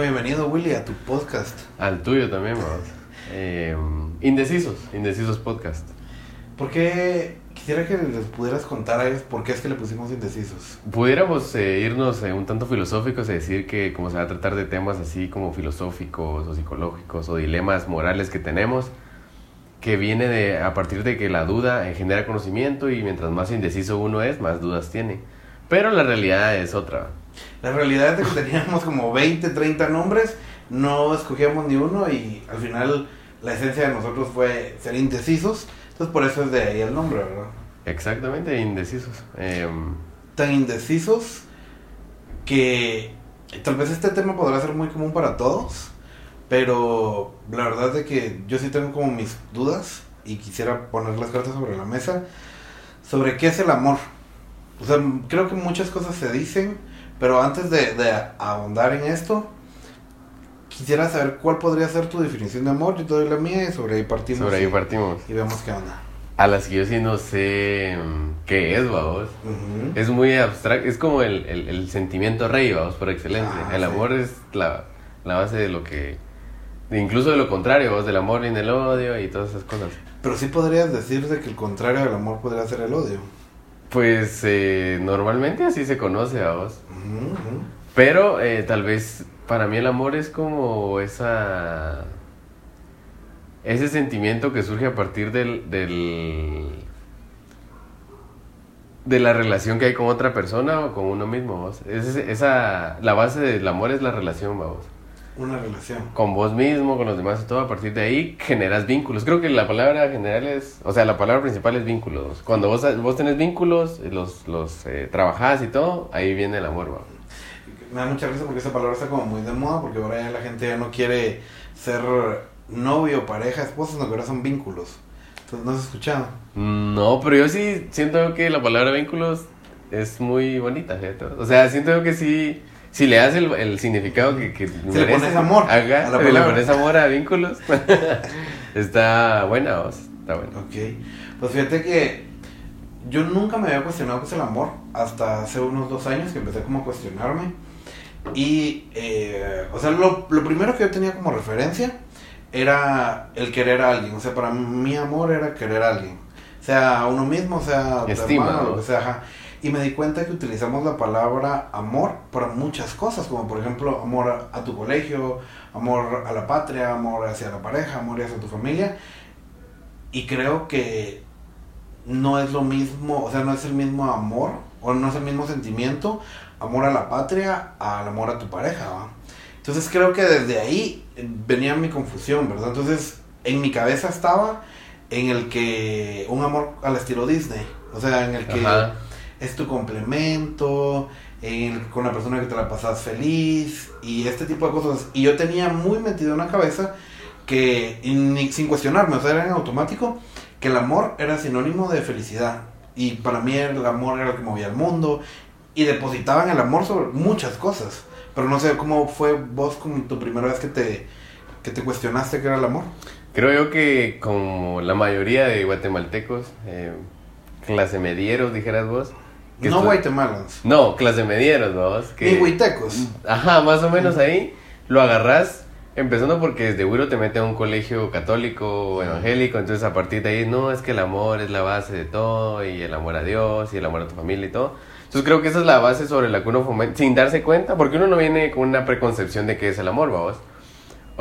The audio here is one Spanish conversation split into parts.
Bueno, bienvenido Willy a tu podcast. Al tuyo también, vamos. Eh, indecisos, Indecisos Podcast. ¿Por qué quisiera que les pudieras contar a ellos por qué es que le pusimos indecisos? Pudiéramos eh, irnos eh, un tanto filosóficos y decir que como se va a tratar de temas así como filosóficos o psicológicos o dilemas morales que tenemos, que viene de a partir de que la duda genera conocimiento y mientras más indeciso uno es, más dudas tiene. Pero la realidad es otra. La realidad es que teníamos como 20, 30 nombres, no escogíamos ni uno y al final la esencia de nosotros fue ser indecisos. Entonces por eso es de ahí el nombre, ¿verdad? Exactamente, indecisos. Em, Tan indecisos que tal vez este tema podrá ser muy común para todos, pero la verdad es que yo sí tengo como mis dudas y quisiera poner las cartas sobre la mesa sobre qué es el amor. O sea, creo que muchas cosas se dicen, pero antes de, de ahondar en esto, quisiera saber cuál podría ser tu definición de amor. Yo te doy la mía y sobre ahí partimos. sobre ahí y- partimos. Y vemos qué onda. A las que yo sí no sé mm, qué es, vamos. Ujú. Es muy abstracto, es como el, el, el sentimiento rey, vamos, por excelencia. Ah, el sí. amor es la, la base de lo que... de incluso de lo contrario, vos, del amor viene el odio y todas esas cosas. Pero sí podrías decir de que el contrario del amor podría ser el odio. Pues eh, normalmente así se conoce a vos. Pero eh, tal vez para mí el amor es como esa... Ese sentimiento que surge a partir del... del de la relación que hay con otra persona o con uno mismo, vos. Es esa, la base del amor es la relación, vos. Una relación. Con vos mismo, con los demás y todo, a partir de ahí generas vínculos. Creo que la palabra general es, o sea, la palabra principal es vínculos. Cuando vos, vos tenés vínculos, los, los eh, trabajás y todo, ahí viene el amor, vos. Me da mucha risa porque esa palabra está como muy de moda, porque ahora ya la gente ya no quiere ser novio, pareja, esposa, sino que ahora son vínculos. Entonces, ¿no has escuchado? No, pero yo sí siento que la palabra vínculos es muy bonita, fíjate. O sea, siento que sí, si le das el, el significado que, que le pones amor Ajá, a la si le pones amor a vínculos, está buena, vos, está buena. Ok. Pues fíjate que yo nunca me había cuestionado qué es el amor hasta hace unos dos años que empecé como a cuestionarme. Y, eh, o sea, lo, lo primero que yo tenía como referencia era el querer a alguien. O sea, para mí amor era querer a alguien. Sea uno mismo, sea Estima, hermano, ¿no? lo que sea. ajá. Y me di cuenta que utilizamos la palabra amor para muchas cosas, como por ejemplo amor a, a tu colegio, amor a la patria, amor hacia la pareja, amor hacia tu familia. Y creo que no es lo mismo, o sea, no es el mismo amor, o no es el mismo sentimiento, amor a la patria, al amor a tu pareja, ¿va? Entonces creo que desde ahí eh, venía mi confusión, ¿verdad? Entonces en mi cabeza estaba en el que un amor al estilo Disney, o sea, en el que Ajá. Es tu complemento, con la persona que te la pasas feliz y este tipo de cosas. Y yo tenía muy metido en la cabeza que, ni- sin cuestionarme, o sea, era en automático, que el amor era sinónimo de felicidad. Y para mí el amor era lo que movía el mundo. Y depositaban el amor sobre muchas cosas. Pero no sé cómo fue vos con tu primera vez que te, que te cuestionaste qué era el amor. Creo yo que como la mayoría de guatemaltecos, eh, clase medieros, dijeras vos. No guatemalans. No, clase medieros, vos. Que, Ni huitecos. Ajá, más o menos ahí lo agarrás, empezando porque desde Wiro te mete a un colegio católico o evangélico, entonces a partir de ahí, no, es que el amor es la base de todo, y el amor a Dios, y el amor a tu familia y todo. Entonces creo que esa es la base sobre la que uno fomenta, sin darse cuenta, porque uno no viene con una preconcepción de qué es el amor, vamos.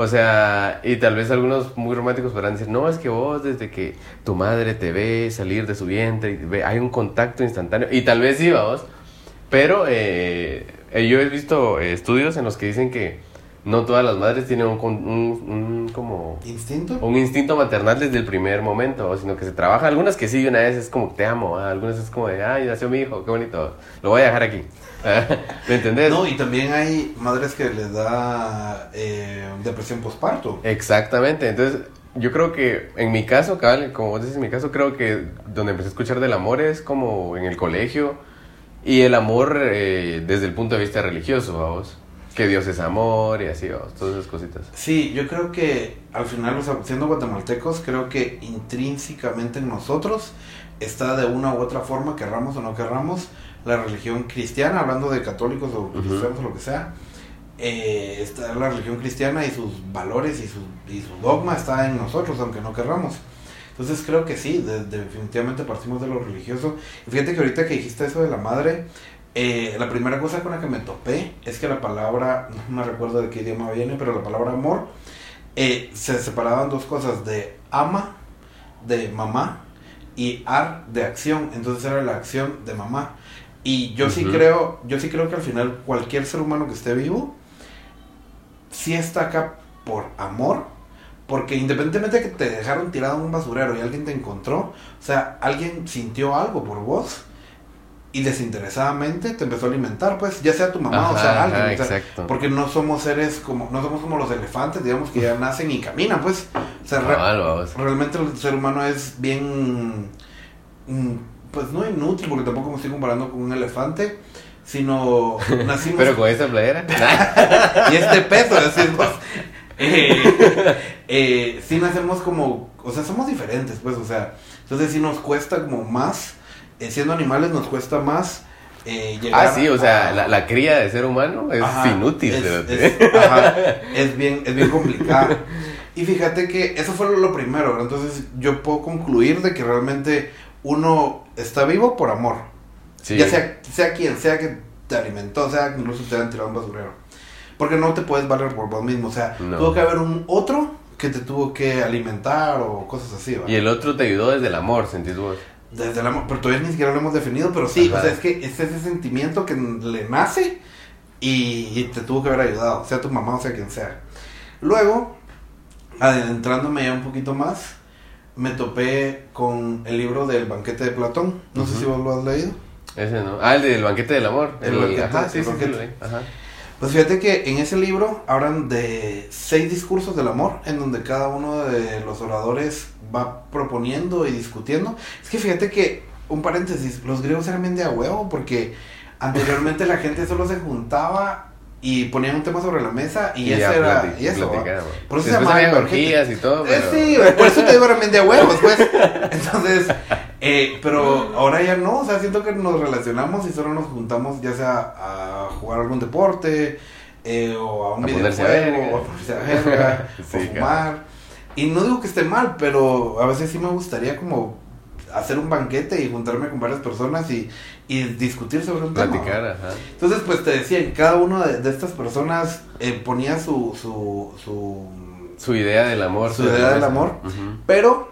O sea, y tal vez algunos muy románticos podrán decir, no, es que vos desde que tu madre te ve salir de su vientre, y ve, hay un contacto instantáneo, y tal vez sí, vamos. Pero eh, eh, yo he visto eh, estudios en los que dicen que no todas las madres tienen un, un- un como ¿Instinto? un instinto maternal desde el primer momento, sino que se trabaja. Algunas que sí, una vez es como te amo, ah, algunas es como de, ay, nació mi hijo, qué bonito, lo voy a dejar aquí. ¿Me entendés? No, y también hay madres que les da eh, depresión postparto. Exactamente, entonces yo creo que en mi caso, cabal, como vos decís, en mi caso creo que donde empecé a escuchar del amor es como en el colegio y el amor eh, desde el punto de vista religioso, vamos. Que Dios es amor y así, vamos, todas esas cositas. Sí, yo creo que al final, o sea, siendo guatemaltecos, creo que intrínsecamente en nosotros está de una u otra forma, querramos o no querramos, la religión cristiana, hablando de católicos o cristianos o lo que sea. eh, está la religión cristiana y sus valores y su, y su dogma está en nosotros, aunque no querramos. Entonces creo que sí, definitivamente partimos de lo religioso. Fíjate que ahorita que dijiste eso de la madre, eh, la primera cosa con la que me topé es que la palabra, no me recuerdo de qué idioma viene, pero la palabra amor eh, se separaban dos cosas, de ama, de mamá, y ar, de acción. Entonces era la acción de mamá. Y yo sí creo, yo sí creo que al final cualquier ser humano que esté vivo, sí está acá por amor, porque independientemente de que te dejaron tirado en un basurero y alguien te encontró, o sea, alguien sintió algo por vos y desinteresadamente te empezó a alimentar, pues, ya sea tu mamá o sea alguien. porque no somos seres como, no somos como los elefantes, digamos, que ya nacen y caminan, pues. O sea, realmente el ser humano es bien, mm, pues no inútil, porque tampoco me estoy comparando con un elefante, sino nacimos... Pero con esa playera. y este peso, decimos. Eh, eh, sí nacemos como, o sea, somos diferentes, pues, o sea, entonces sí nos cuesta como más eh, siendo animales nos cuesta más eh, llegar Ah, sí, o sea, la, cría de ser humano es inútil. Es, bien, es bien complicado. y fíjate que eso fue lo primero, entonces yo puedo concluir de que realmente uno está vivo por amor. Ya sea, sea quien sea que te alimentó, sea incluso te hayan tirado un basurero. Porque no te puedes valer por vos mismo, o sea, tuvo que haber un otro que te tuvo que alimentar o cosas así. Y el otro te ayudó desde el amor, sentís vos. Desde el amor, pero todavía ni siquiera lo hemos definido, pero sí, o sea, es que es ese sentimiento que le nace y, te tuvo que haber ayudado, sea tu mamá o sea quien sea. Luego, adentrándome ya un poquito más, me topé con el libro del banquete de Platón. No sé si vos lo has leído. Ese no. Ah, el del banquete del amor. El, banquete, ajá, sí, sí, Ajá. Pues fíjate que en ese libro hablan de seis discursos del amor, en donde cada uno de los oradores va proponiendo y discutiendo. Es que fíjate que, un paréntesis, los griegos eran bien de a huevo, porque anteriormente la gente solo se juntaba y ponían un tema sobre la mesa y, ese era y eso por eso se llamaban orgías y todo eh, sí por eso te digo realmente a huevos pues. Entonces eh, pero ahora ya no o sea siento que nos relacionamos y solo nos juntamos ya sea a jugar algún deporte eh, o a un videojuego o a ponerse a verga o fumar. y no digo que esté mal pero a veces sí me gustaría como hacer un banquete y juntarme con varias personas y, y discutir sobre un tema. Ajá. Entonces, pues te decía, cada una de, estas personas eh, ponía su, su, su, su... idea del amor. Su idea del amor. Pero...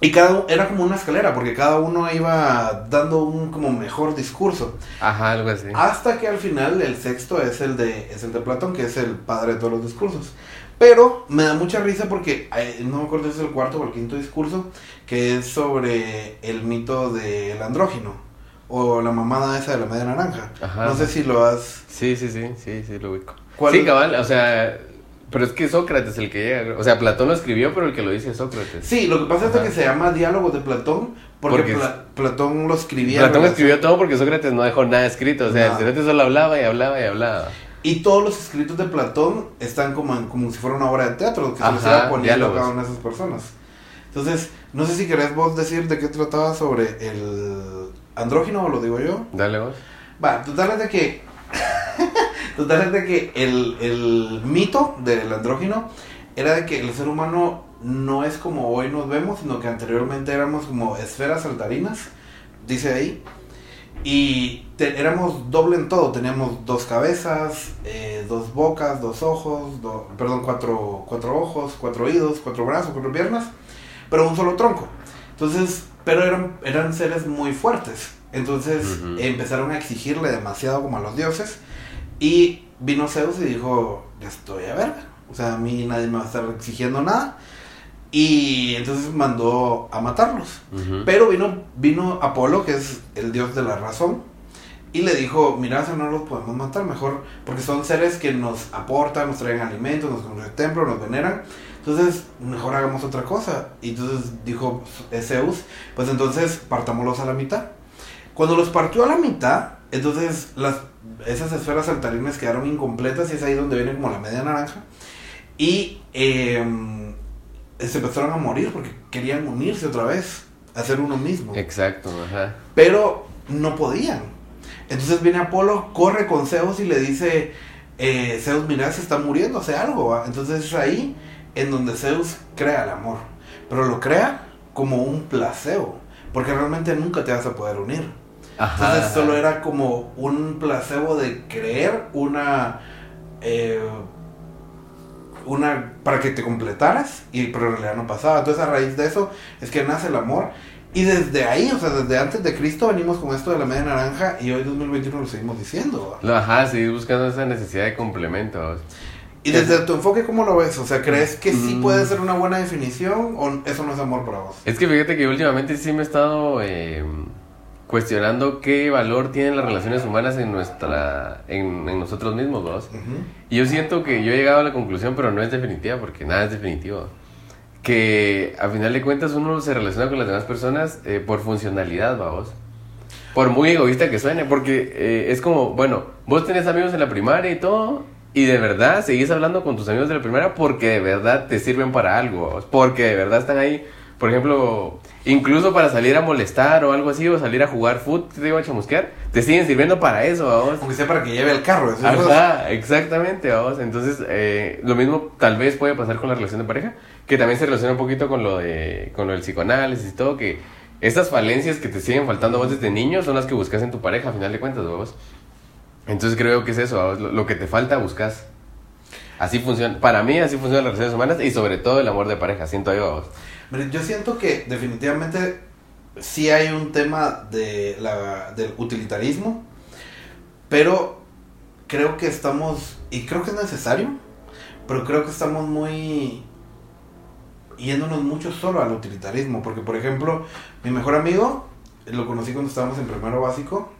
Y cada era como una escalera, porque cada uno iba dando un como mejor discurso. Ajá, algo así. Hasta que al final el sexto es el de, es el de Platón, que es el padre de todos los discursos. Pero me da mucha risa porque no me acuerdo si es el cuarto o el quinto discurso, que es sobre el mito del andrógino. O la mamada esa de la media naranja. No sé si lo has. Sí, sí, sí, sí, sí, lo ubico. sí, cabal, o sea. Pero es que Sócrates el que llega. O sea, Platón lo escribió, pero el que lo dice es Sócrates. Sí, lo que pasa es que se llama Diálogos de Platón, porque, Platón lo escribía. Platón escribió todo porque Sócrates no dejó nada escrito. O sea, Sócrates solo hablaba y hablaba y hablaba. Y todos los escritos de Platón están como, como si fuera una obra de teatro, que se les poniendo a cada una de esas personas. Entonces, no sé si querés vos decir de qué trataba sobre el andrógino o lo digo yo. Dale vos. Va, total es de que. total es de que el, el mito del andrógino era de que el ser humano no es como hoy nos vemos, sino que anteriormente éramos como esferas saltarinas, dice ahí y éramos doble en todo, teníamos dos cabezas, eh, dos bocas, dos ojos, perdón, cuatro, cuatro ojos, cuatro oídos, cuatro brazos, cuatro piernas, pero un solo tronco. Entonces, pero eran, eran seres muy fuertes. Entonces empezaron a exigirle demasiado como a los dioses. Y vino Zeus y dijo, ya estoy a ver. O sea, a mí nadie me va a estar exigiendo nada. Y entonces mandó a matarlos. Pero vino, vino Apolo, que es el dios de la razón, y le dijo, mira, si no los podemos matar, mejor, porque son seres que nos aportan, nos traen alimentos, nos construyen templo, nos veneran. Entonces, mejor hagamos otra cosa. Y entonces dijo Zeus, pues entonces partámoslos a la mitad. Cuando los partió a la mitad, entonces las, esas esferas saltarines quedaron incompletas y es ahí donde viene como la media naranja. Y... Eh, se empezaron a morir porque querían unirse otra vez, hacer uno mismo. Exacto, ajá. Pero no podían. Entonces viene Apolo, corre con Zeus y le dice, eh, Zeus mira se está muriendo, hace algo, ¿va? entonces es ahí en donde Zeus crea el amor, pero lo crea como un placebo, porque realmente nunca te vas a poder unir. Entonces solo era como un placebo de creer una... Eh, una para que te completaras y pero en realidad no pasaba entonces a raíz de eso es que nace el amor y desde ahí, o sea, desde antes de Cristo venimos con esto de la media naranja y hoy 2021 lo seguimos diciendo. Ajá, seguir buscando esa necesidad de complemento. Y desde tu enfoque, ¿cómo lo ves? O sea, ¿crees que sí mm. puede ser una buena definición o eso no es amor para vos? Es que fíjate que últimamente sí me he estado eh, cuestionando qué valor tienen las relaciones humanas en nuestra en, nosotros mismos, ¿vos? Y yo siento que yo he llegado a la conclusión, pero no es definitiva porque nada es definitivo que a final de cuentas uno se relaciona con las demás personas eh, por funcionalidad, vamos. Por muy egoísta que suene, porque eh, es como, bueno, vos tenés amigos en la primaria y todo, y de verdad seguís hablando con tus amigos de la primaria porque de verdad te sirven para algo, porque de verdad están ahí, por ejemplo, incluso para salir a molestar o algo así, o salir a jugar fútbol, te digo a chamusquear, te siguen sirviendo para eso, vamos. Aunque sea para que lleve el carro, eso Ajá, exactamente, vamos. Entonces, eh, lo mismo tal vez puede pasar con la relación de pareja que también se relaciona un poquito con lo, de, con lo del psicoanálisis y todo, que estas falencias que te siguen faltando vos desde niño son las que buscas en tu pareja, a final de cuentas, vos. Entonces creo que es eso, lo, que te falta buscas. Así funciona, para mí así funcionan las relaciones humanas y sobre todo el amor de pareja, siento yo. Yo siento que definitivamente sí hay un tema de la, del utilitarismo, pero creo que estamos, y creo que es necesario, pero creo que estamos muy yéndonos mucho solo al utilitarismo. Porque, por ejemplo, mi mejor amigo, lo conocí cuando estábamos en primero básico,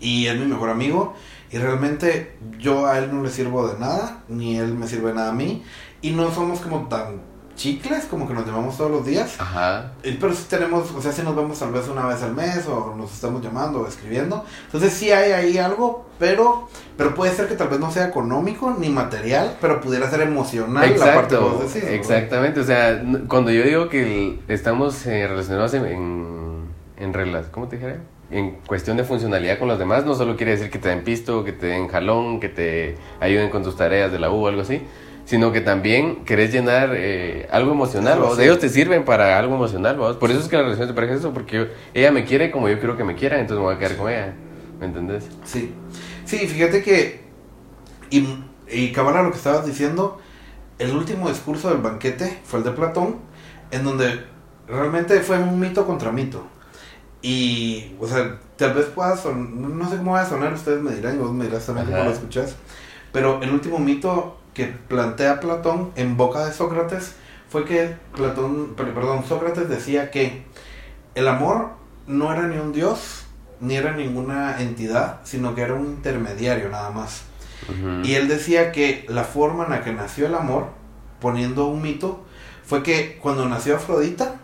y es mi mejor amigo, y realmente yo a él no le sirvo de nada, ni él me sirve nada a mí, y no somos como tan chicles, como que nos llamamos todos los días. Ajá. Pero sí tenemos, o sea, si nos vemos tal vez una vez al mes o nos estamos llamando o escribiendo. Entonces sí hay ahí algo, pero pero puede ser que tal vez no sea económico ni material, pero pudiera ser emocional la parte que vos decís, Exactamente, o sea, cuando yo digo que estamos eh, relacionados en, en, en ¿cómo te dijera? En cuestión de funcionalidad con los demás, no solo quiere decir que te den pisto, que te den jalón, que te ayuden con tus tareas de la U o algo así, sino que también querés llenar eh, algo emocional, ¿vos? ellos te sirven para algo emocional, ¿vos? por eso es que la relación de pareja es eso, porque ella me quiere como yo quiero que me quiera, entonces me voy a quedar con ella, ¿me entendés? Sí, sí, fíjate que, y, y cabal lo que estabas diciendo, el último discurso del banquete fue el de Platón, en donde realmente fue un mito contra mito, y, o sea, tal vez pueda sonar, no sé cómo va a sonar, ustedes me dirán, vos me dirás también cómo lo escuchás, pero el último mito que plantea Platón en boca de Sócrates fue que Platón, perdón, Sócrates decía que el amor no era ni un dios ni era ninguna entidad, sino que era un intermediario nada más. Y él decía que la forma en la que nació el amor, poniendo un mito, fue que cuando nació Afrodita,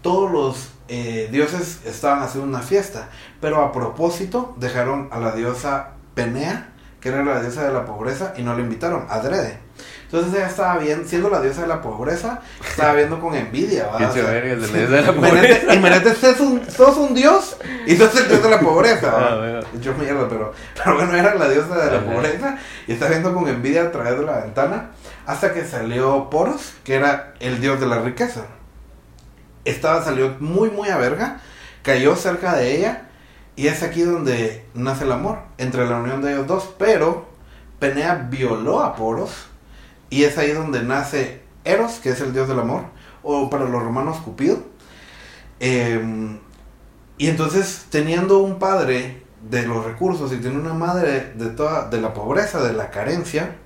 todos los eh, dioses estaban haciendo una fiesta, pero a propósito dejaron a la diosa Penea que era la diosa de la pobreza, y no la invitaron, adrede. Entonces ella estaba viendo, siendo la diosa de la pobreza, estaba viendo con envidia. ¿va? Imagínate, sos un, sos un dios y sos el dios de la pobreza. Ah, Yo mierda, pero, pero bueno, era la diosa de la pobreza y estaba viendo con envidia a través de la ventana hasta que salió Poros, que era el dios de la riqueza. Estaba, salió muy, muy a verga, cayó cerca de ella y es aquí donde nace el amor, entre la unión de ellos dos. Pero Penea violó a Poros y es ahí donde nace Eros, que es el dios del amor, o para los romanos Cupido. Em, y entonces, teniendo un padre de los recursos y tiene una madre de, toda, de la pobreza, de la carencia,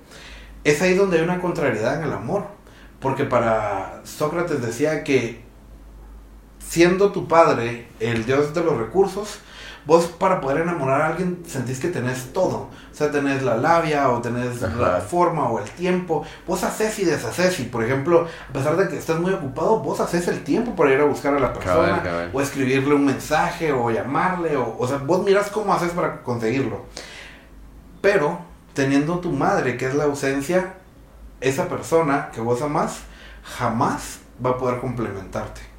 es ahí donde hay una contrariedad en el amor. Porque para Sócrates decía que siendo tu padre el dios de los recursos, vos para poder enamorar a alguien sentís que tenés todo. O sea, tenés la labia o tenés la forma o el tiempo. Vos haces y deshaces. Y por ejemplo, a pesar de que estás muy ocupado, vos haces el tiempo para ir a buscar a la persona o escribirle un mensaje o llamarle. O, o sea, vos miras cómo haces para conseguirlo. Pero teniendo tu madre, que es la ausencia, esa persona que vos amás jamás va a poder complementarte.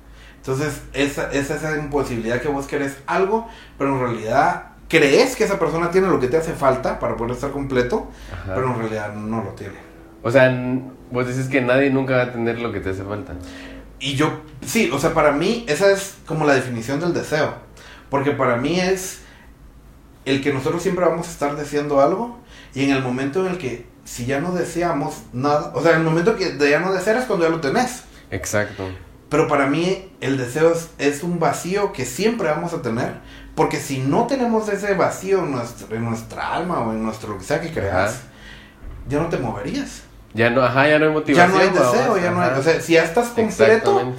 Entonces, esa, esa, esa imposibilidad que vos querés algo, pero en realidad crees que esa persona tiene lo que te hace falta para poder estar completo, Ajá. pero en realidad no lo tiene. O sea, vos decís que nadie nunca va a tener lo que te hace falta. Y yo, sí, o sea, para mí esa es como la definición del deseo. Porque para mí es el que nosotros siempre vamos a estar deseando algo y en el momento en el que si ya no deseamos nada, o sea, en el momento que de ya no desear es cuando ya lo tenés. Exacto. Pero para mí el deseo es, es un vacío que siempre vamos a tener. Porque si no tenemos ese vacío en, nuestro, en nuestra alma o en nuestro lo que sea que creas, Ajá. ya no te moverías. Ya no, ajá, ya no hay Ya motivación. no hay deseo, ya no hay... O sea, si ya estás completo,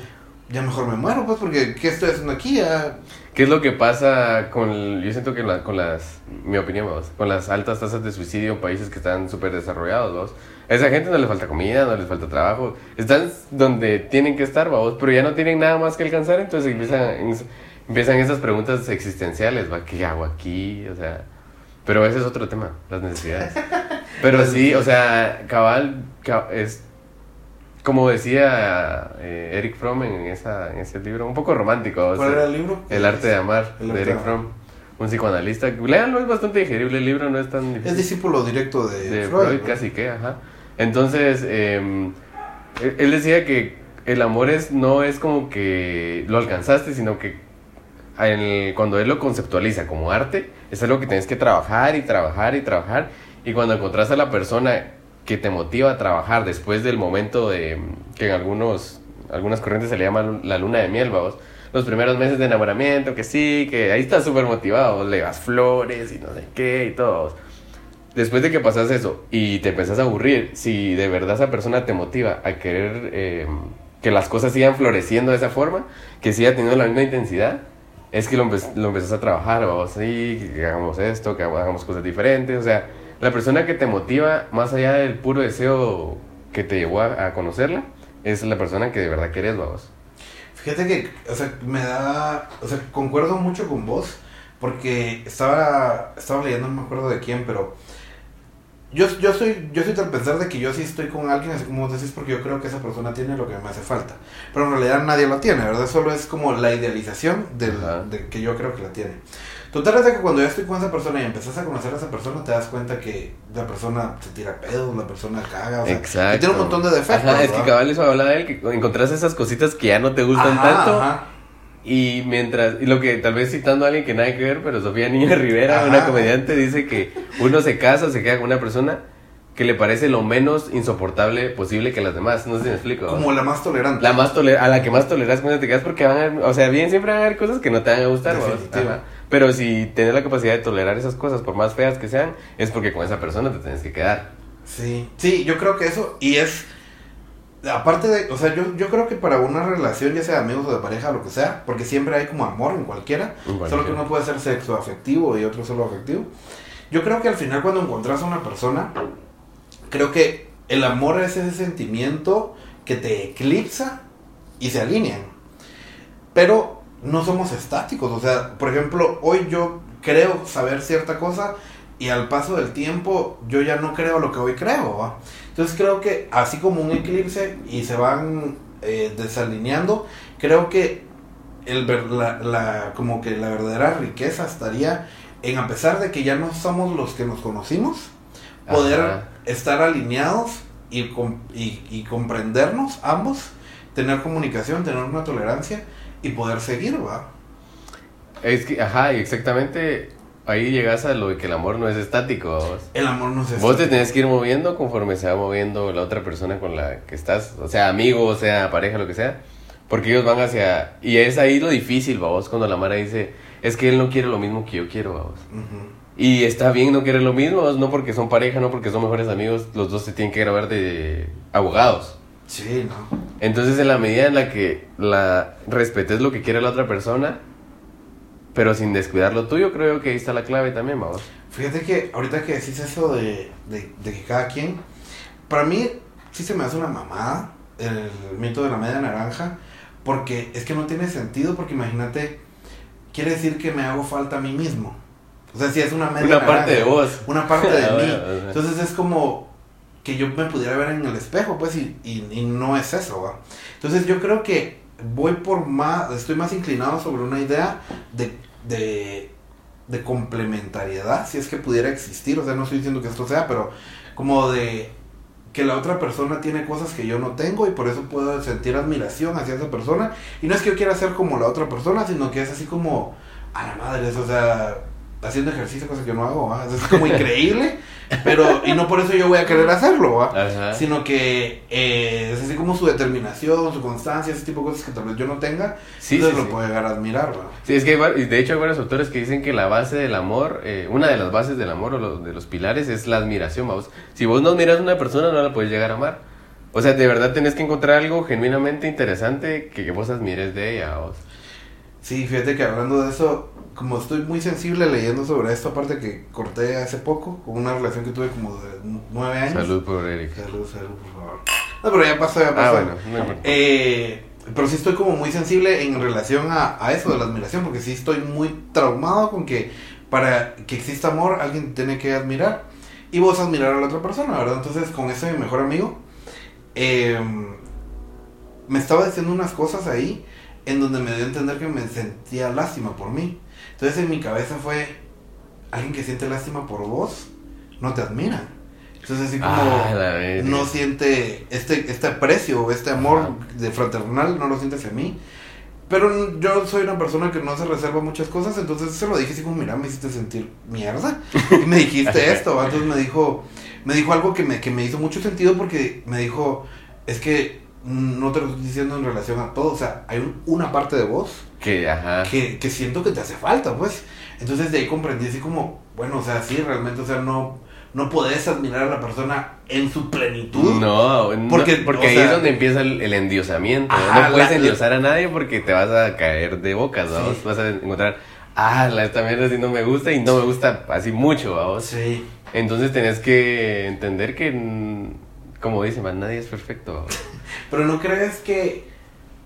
ya mejor me muero, pues, porque ¿qué estoy haciendo aquí? Ya... ¿Qué es lo que pasa con, el- yo siento que la- con las, mi opinión, vamos, con las altas tasas de suicidio en países que están súper desarrollados, vamos? A esa gente no les falta comida, no les falta trabajo, están donde tienen que estar, vamos, pero ya no tienen nada más que alcanzar, entonces empiezan, empiezan esas preguntas existenciales, ¿va? ¿Qué hago aquí? O sea, pero ese es otro tema, las necesidades. Pero sí, o sea, cabal, ca- es como decía eh, Eric Fromm en, esa, en ese libro, un poco romántico. o ¿Cuál era el libro? el arte de amar, El de Eric. Fromm, un psicoanalista. Léanlo, es bastante digerible el libro, no es tan Es difícil. discípulo directo de, de Freud. Freud, ¿no? casi que, ajá. Entonces, eh, él él decía que el amor es, no es como que lo alcanzaste, sino que el- cuando él lo conceptualiza como arte, es algo que tienes que trabajar y trabajar y trabajar. Y cuando encontrás a la persona que te motiva a trabajar después del momento de que en algunos, algunas corrientes se le llama la luna de miel, vamos. Los primeros meses de enamoramiento, que sí, que ahí estás súper motivado, le das flores y no sé qué y todo. Después de que pasas eso y te empezás a aburrir, si de verdad esa persona te motiva a querer eh, que las cosas sigan floreciendo de esa forma, que siga teniendo la misma intensidad, es que lo, empe- lo empezás a trabajar, vamos, sí, que hagamos esto, que hagamos cosas diferentes, o sea, la persona que te motiva, más allá del puro deseo que te llevó a, a conocerla, es la persona que de verdad querés, vamos. Fíjate que, o sea, me da, o sea, concuerdo mucho con vos, porque estaba, estaba leyendo, no me acuerdo de quién, pero yo, yo soy, yo soy tal pensar de que yo sí estoy con alguien, así como vos decís, porque yo creo que esa persona tiene lo que me hace falta. Pero en realidad nadie lo tiene, ¿verdad? Solo es como la idealización del, de que yo creo que la tiene. Total es que cuando ya estoy con esa persona y empezás a conocer a esa persona, te das cuenta que la persona se tira pedos, la persona caga, o sea, que tiene un montón de defectos. Ajá, es que cabal eso hablaba de él, que encontrás esas cositas que ya no te gustan Ajá, tanto. ajá. Y mientras, y lo que tal vez citando a alguien que nada que ver, pero Sofía Niña Rivera, una comediante, dice que uno se casa, se queda con una persona que le parece lo menos insoportable posible que las demás. No sé si me explico. Como la más tolerante. La más toler a la que más toleras cuando te quedas porque van a o sea, bien siempre van a haber cosas que no te van a gustar. Pero si tienes la capacidad de tolerar esas cosas, por más feas que sean, es porque con esa persona te tienes que quedar. Sí, sí, yo creo que eso, y es, aparte de, o sea, yo, yo creo que para una relación, ya sea de amigos o de pareja, lo que sea, porque siempre hay como amor en cualquiera, En cualquiera. solo que uno puede ser sexo afectivo y otro solo afectivo. Yo creo que al final cuando encontrás a una persona, creo que el amor es ese sentimiento que te eclipsa y se alinean. Pero no somos estáticos, o sea, por ejemplo, hoy yo creo saber cierta cosa y al paso del tiempo yo ya no creo lo que hoy creo. ¿va? Entonces creo que así como un eclipse y se van eh, desalineando, creo que el, ver- la, la- como que la verdadera riqueza estaría en a pesar de que ya no somos los que nos conocimos, poder Ajá. estar alineados y, y comprendernos ambos, tener comunicación, tener una tolerancia y poder seguir, ¿va? Es que, ajá, y exactamente ahí llegas a lo de que el amor no es estático. vos. El amor no se Vos te tenés que ir moviendo conforme se va moviendo la otra persona con la que estás, o sea, amigo, o sea, pareja, lo que sea. Porque ellos van hacia... Y es ahí lo difícil, vos, cuando la Mara dice, es que él no quiere lo mismo que yo quiero, vos. Y está bien no querer lo mismo, vos, no porque son pareja, no porque son mejores amigos, los dos se tienen que grabar de abogados. Sí, ¿no? Entonces, en la medida en la que la respetes lo que quiere la otra persona, pero sin descuidar lo tuyo, creo que ahí está la clave también, vamos. Fíjate que ahorita que decís eso de, de, de que cada quien, para mí sí se me hace una mamada el mito de la media naranja, porque es que no tiene sentido, porque imagínate, quiere decir que me hago falta a mí mismo. O sea, si es una media Una parte de vos. Una parte de Ah, mí. Entonces es como que yo me pudiera ver en el espejo, pues, y, y, y no es eso, ¿va? Entonces yo creo que voy por más, estoy más inclinado sobre una idea de, de de complementariedad, si es que pudiera existir, o sea, no estoy diciendo que esto sea, pero como de que la otra persona tiene cosas que yo no tengo y por eso puedo sentir admiración hacia esa persona. Y no es que yo quiera ser como la otra persona, sino que es así como, a la madre, o sea, haciendo ejercicio, cosa que yo no hago, es como increíble, pero, y no por eso yo voy a querer hacerlo, sino que eh, es así como su determinación, su constancia, ese tipo de cosas que tal vez yo no tenga, sí, entonces lo puedo llegar a admirar, ¿va? Sí, es que de hecho hay varios autores que dicen que la base del amor, eh, una de las bases del amor o de los pilares es la admiración, vamos. Si vos no admiras a una persona, no la puedes llegar a amar. O sea, de verdad tenés que encontrar algo genuinamente interesante que, que vos admires de ella, vos. Sí, fíjate que hablando de eso, como estoy muy sensible leyendo sobre esta parte que corté hace poco, con una relación que tuve como de nueve años. Salud por Eric. Salud, salud, por favor. No, pero ya pasó, ya ah, pasó. Ah, bueno. Eh, pero sí estoy como muy sensible en relación a, a, eso de la admiración, porque sí estoy muy traumado con que para que exista amor alguien tiene que admirar y vos admirar a la otra persona, ¿verdad? Entonces con ese mi mejor amigo eh, me estaba diciendo unas cosas ahí en donde me dio a entender que me sentía lástima por mí. Entonces en mi cabeza fue, alguien que siente lástima por vos, no te admira. Entonces así como ah, no siente este, este aprecio, este amor de fraternal, no lo siente hacia mí. Pero yo soy una persona que no se reserva muchas cosas, entonces se lo dije así como, mira, me hiciste sentir mierda. Y me dijiste esto, entonces me dijo, me dijo algo que me, que me hizo mucho sentido porque me dijo, es que no te lo estoy diciendo en relación a todo, o sea, hay una parte de vos que, ajá. que, que siento que te hace falta, pues. Entonces de ahí comprendí así como, bueno, o sea, sí, realmente, o sea, no, no podés admirar a la persona en su plenitud. No, porque, porque ahí es donde empieza el, endiosamiento. no puedes endiosar a nadie porque te vas a caer de bocas, ¿no? Vas a encontrar, ah, la, esta mierda así no me gusta y no me gusta así mucho, vamos. Sí. Entonces tenés que entender que, como dice, man, nadie es perfecto. Pero no crees que,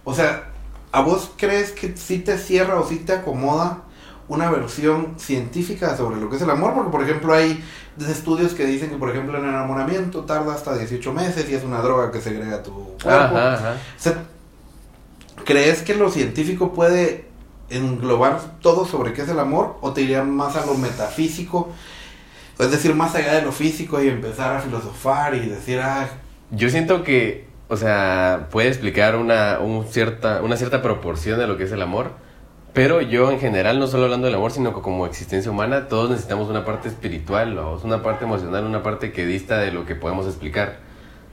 o sea, ¿a vos crees que sí te cierra o sí te acomoda una versión científica sobre lo que es el amor? Porque, por ejemplo, hay estudios que dicen que, por ejemplo, el enamoramiento tarda hasta 18 meses y es una droga que segrega tu cuerpo. Ajá, O sea, ¿crees que lo científico puede englobar todo sobre qué es el amor o te iría más a lo metafísico? Es decir, más allá de lo físico y empezar a filosofar y decir, ah... Yo siento que o sea, puede explicar una, cierta, una cierta proporción de lo que es el amor. Pero yo en general, no solo hablando del amor, sino que como existencia humana, todos necesitamos una parte espiritual, o una parte emocional, una parte que dista de lo que podemos explicar.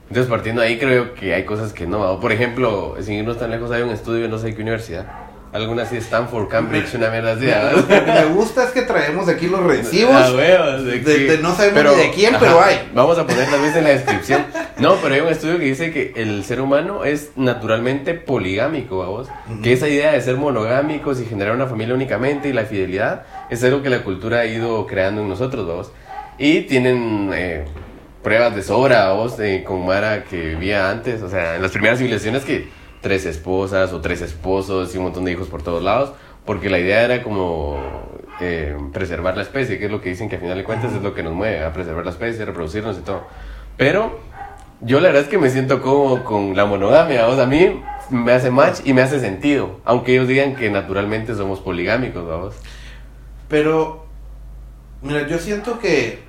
Entonces, partiendo ahí, creo que hay cosas que no. Por ejemplo, sin irnos tan lejos, hay un estudio en no sé qué universidad Alguna así, Stanford, Cambridge, una mierda así. Lo que me gusta es que traemos aquí los recibos. Ah, de, no sabemos ni de quién, pero hay. Vamos a poner vez en la descripción. No, pero hay un estudio que dice que el ser humano es naturalmente poligámico, vamos. Que esa idea de ser monogámicos y generar una familia únicamente y la fidelidad es algo que la cultura ha ido creando en nosotros, vamos. Y tienen eh, pruebas de sobra, vamos, de, con Mara que vivía antes, o sea, en las primeras civilizaciones que tres esposas o tres esposos y un montón de hijos por todos lados, porque la idea era como eh, preservar la especie, que es lo que dicen que al final de cuentas es lo que nos mueve, a preservar la especie, reproducirnos y todo. Pero yo la verdad es que me siento como con la monogamia, o a mí me hace match y me hace sentido, aunque ellos digan que naturalmente somos poligámicos, vamos. Pero, mira, yo siento que,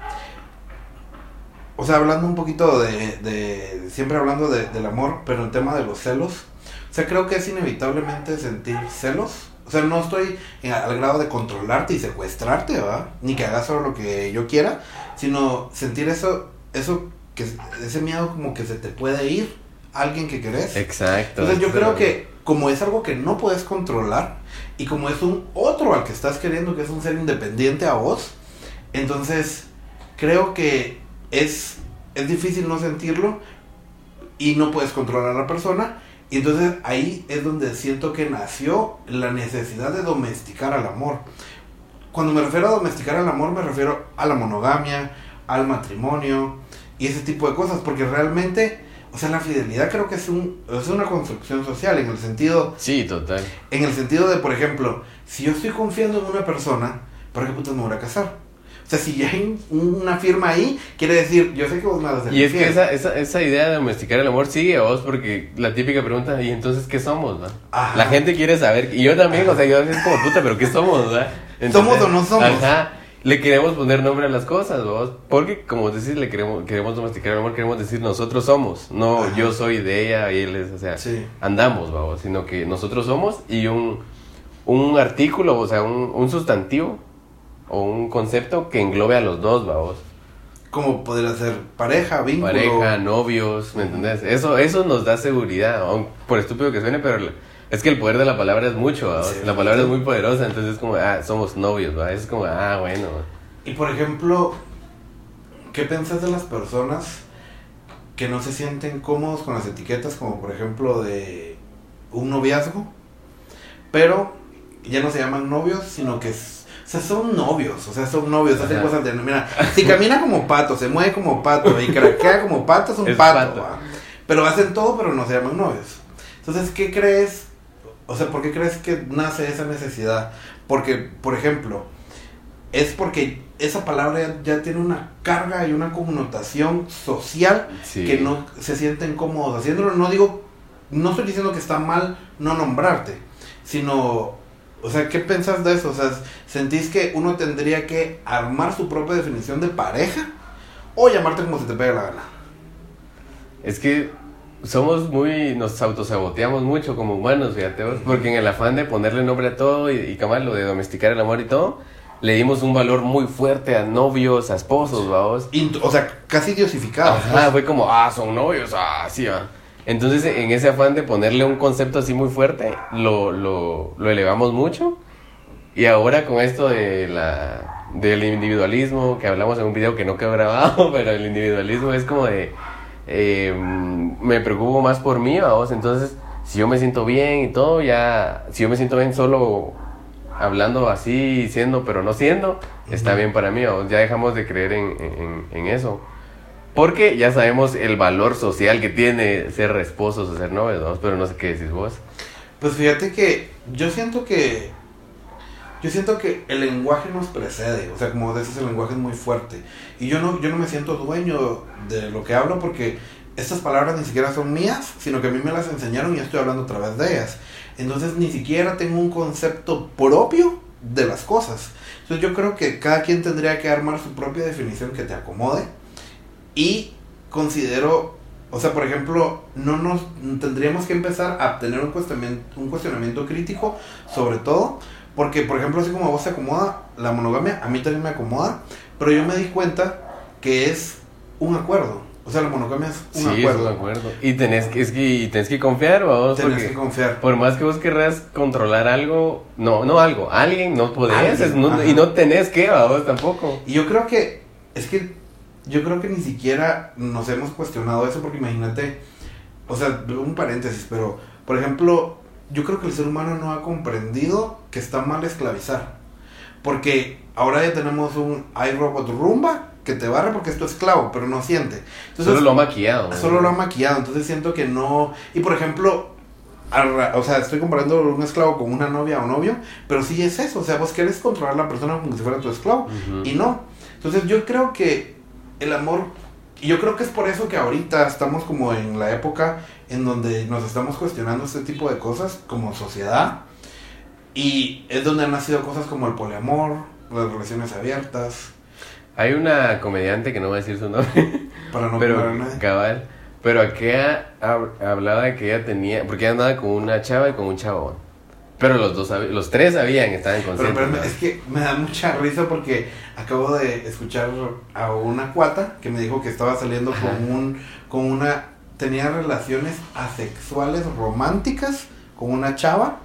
o sea, hablando un poquito de, siempre hablando de, del amor, pero en tema de los celos, o sea, creo que es inevitablemente sentir celos. O sea, no estoy al grado de controlarte y secuestrarte, ¿verdad? Ni que hagas solo lo que yo quiera, sino sentir eso, eso que ese miedo como que se te puede ir alguien que querés. Exacto. Entonces yo creo que como es algo que no puedes controlar y como es un otro al que estás queriendo que es un ser independiente a vos, entonces creo que es es difícil no sentirlo y no puedes controlar a la persona y entonces ahí es donde siento que nació la necesidad de domesticar al amor. Cuando me refiero a domesticar al amor me refiero a la monogamia, al matrimonio y ese tipo de cosas, porque realmente, o sea, la fidelidad creo que es, un, es una construcción social en el sentido... Sí, total. En el sentido de, por ejemplo, si yo estoy confiando en una persona, ¿para qué putas me voy a casar? O sea, si ya hay una firma ahí, quiere decir, yo sé que vos me vas a hacer Y es que esa, esa, esa, idea de domesticar el amor sigue a vos, porque la típica pregunta, ¿y entonces qué somos? La gente quiere saber, y yo también, o sea, yo es como puta, pero ¿qué somos? ¿Somos o no somos? Ajá. Le queremos poner nombre a las cosas, vos. Porque, como decís, le queremos, queremos domesticar el amor, queremos decir nosotros somos. No, Ajá. yo soy de ella y él es, o sea, Sí. andamos, vamos. Sino que nosotros somos y un, un artículo, o sea, un, un sustantivo o un concepto que englobe a los dos, vamos. Como podría ser pareja, vínculo. Pareja, novios, ¿me entendés? Eso, eso nos da seguridad, aun por estúpido que suene, pero es que el poder de la palabra es mucho, ¿va? Sí. la palabra es muy poderosa, entonces es como, ah, somos novios, ¿va? es como, ah, bueno, Y por ejemplo, ¿qué piensas de las personas que no se sienten cómodos con las etiquetas, como por ejemplo de un noviazgo, pero ya no se llaman novios, sino que es- o sea, son novios, o sea, son novios, hacen cosas de, mira, si camina como pato, se mueve como pato y craquea como pato, es un Es pato, pato. ¿va? pero hacen todo, pero no se llaman novios. Entonces, ¿qué crees? O sea, ¿por qué crees que nace esa necesidad? Porque, por ejemplo, es porque esa palabra ya, ya tiene una carga y una connotación social sí. que no se sienten cómodos haciéndolo. No digo, no estoy diciendo que está mal no nombrarte, sino, o sea, ¿qué pensás de eso? O sea, ¿sentís que uno tendría que armar su propia definición de pareja o llamarte como se te pegue la gana? Es que somos muy, nos autosaboteamos mucho como humanos, fíjate vos, porque en el afán de ponerle nombre a todo y, y cabal, lo de domesticar el amor y todo, le dimos un valor muy fuerte a novios, a esposos, vamos. O sea, casi diosificados. Ajá, fue como, ah, son novios, ah, sí, va. Entonces, en ese afán de ponerle un concepto así muy fuerte, lo, lo, lo elevamos mucho. Y ahora con esto de la, del individualismo, que hablamos en un video que no quedó grabado, pero el individualismo es como de, eh, me preocupo más por mí, vamos. Entonces, si yo me siento bien y todo, ya, si yo me siento bien solo hablando así, siendo, pero no siendo, está Ujú. bien para mí, vamos. Ya dejamos de creer en, en, en eso. Porque ya sabemos el valor social que tiene ser esposos o ser novios, ¿no? pero no sé qué decís vos. Pues fíjate que yo siento que yo siento que el lenguaje nos precede, o sea, como dices, el lenguaje es muy fuerte. Y yo no, yo no me siento dueño de lo que hablo porque estas palabras ni siquiera son mías, sino que a mí me las enseñaron y estoy hablando a través de ellas. Entonces ni siquiera tengo un concepto propio de las cosas. Entonces yo creo que cada quien tendría que armar su propia definición que te acomode. Y considero, o sea, por ejemplo, no nos tendríamos que empezar a tener un cuestionamiento, un cuestionamiento crítico sobre todo, porque por ejemplo, así como a vos te acomoda la monogamia, a mí también me acomoda, pero yo me di cuenta que es un acuerdo. O sea, la monogamia es un sí, acuerdo. es un acuerdo. Y tenés que, es que, y tenés que confiar, vos, Tenés porque que confiar. por más que vos querrás controlar algo, no, no algo, alguien no podés, es- no- y no tenés que, vos tampoco. Y yo creo que, es que, yo creo que ni siquiera nos hemos cuestionado eso, porque imagínate, o sea, un paréntesis, pero, por ejemplo, yo creo que el ser humano no ha comprendido que está mal esclavizar. Porque ahora ya tenemos un iRobot Rumba que te barre porque es tu esclavo, pero no siente. Entonces, Solo lo ha maquillado. Solo lo han maquillado, entonces siento que no... Y por ejemplo, o sea, estoy comparando un esclavo con una novia o novio, pero sí es eso, o sea, vos querés controlar a la persona como si fuera tu esclavo, y no. Entonces yo creo que el amor, y yo creo que es por eso que ahorita estamos como en la época en donde nos estamos cuestionando este tipo de cosas como sociedad, y es donde han nacido cosas como el poliamor, las relaciones abiertas, Hay una comediante que no voy a decir su nombre, para no pero a cabal, pero aquella hab- hablaba de que ella tenía, porque ella andaba con una chava y con un chavo. Pero los dos, los tres sabían, estaban Pero, conscientes. pero ¿no? es que me da mucha risa porque acabo de escuchar a una cuata que me dijo que estaba saliendo Ajá. con un con una tenía relaciones asexuales románticas con una chava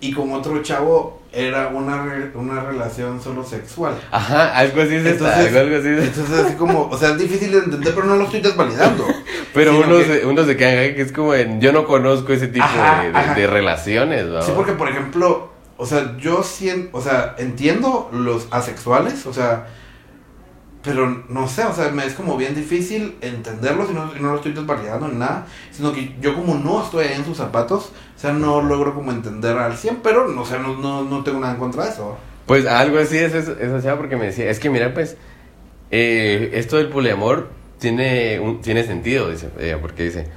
y con otro chavo era una, re- una relación solo sexual. Ajá, algo así es esta, Entonces- algo, algo así es Entonces así como, o sea, es difícil de entender, pero no lo estoy desvalidando. Pero uno, que- se, uno se ahí que es como en, yo no conozco ese tipo Ajá, de, de relaciones, ¿no? Sí, porque por ejemplo, o sea, yo siento, o sea, entiendo los asexuales, o sea, pero no sé, o sea, me es como bien difícil entenderlos y no, no lo estoy desvalidando ni nada, sino que yo como no estoy en sus zapatos, o sea, no logro como entender al 100, pero, o sea, no, no, no tengo nada en contra de eso. Pues algo así es eso, esa porque me decía, es que mira, pues, eh, esto del poliamor tiene, un, tiene sentido, dice ella, porque dice,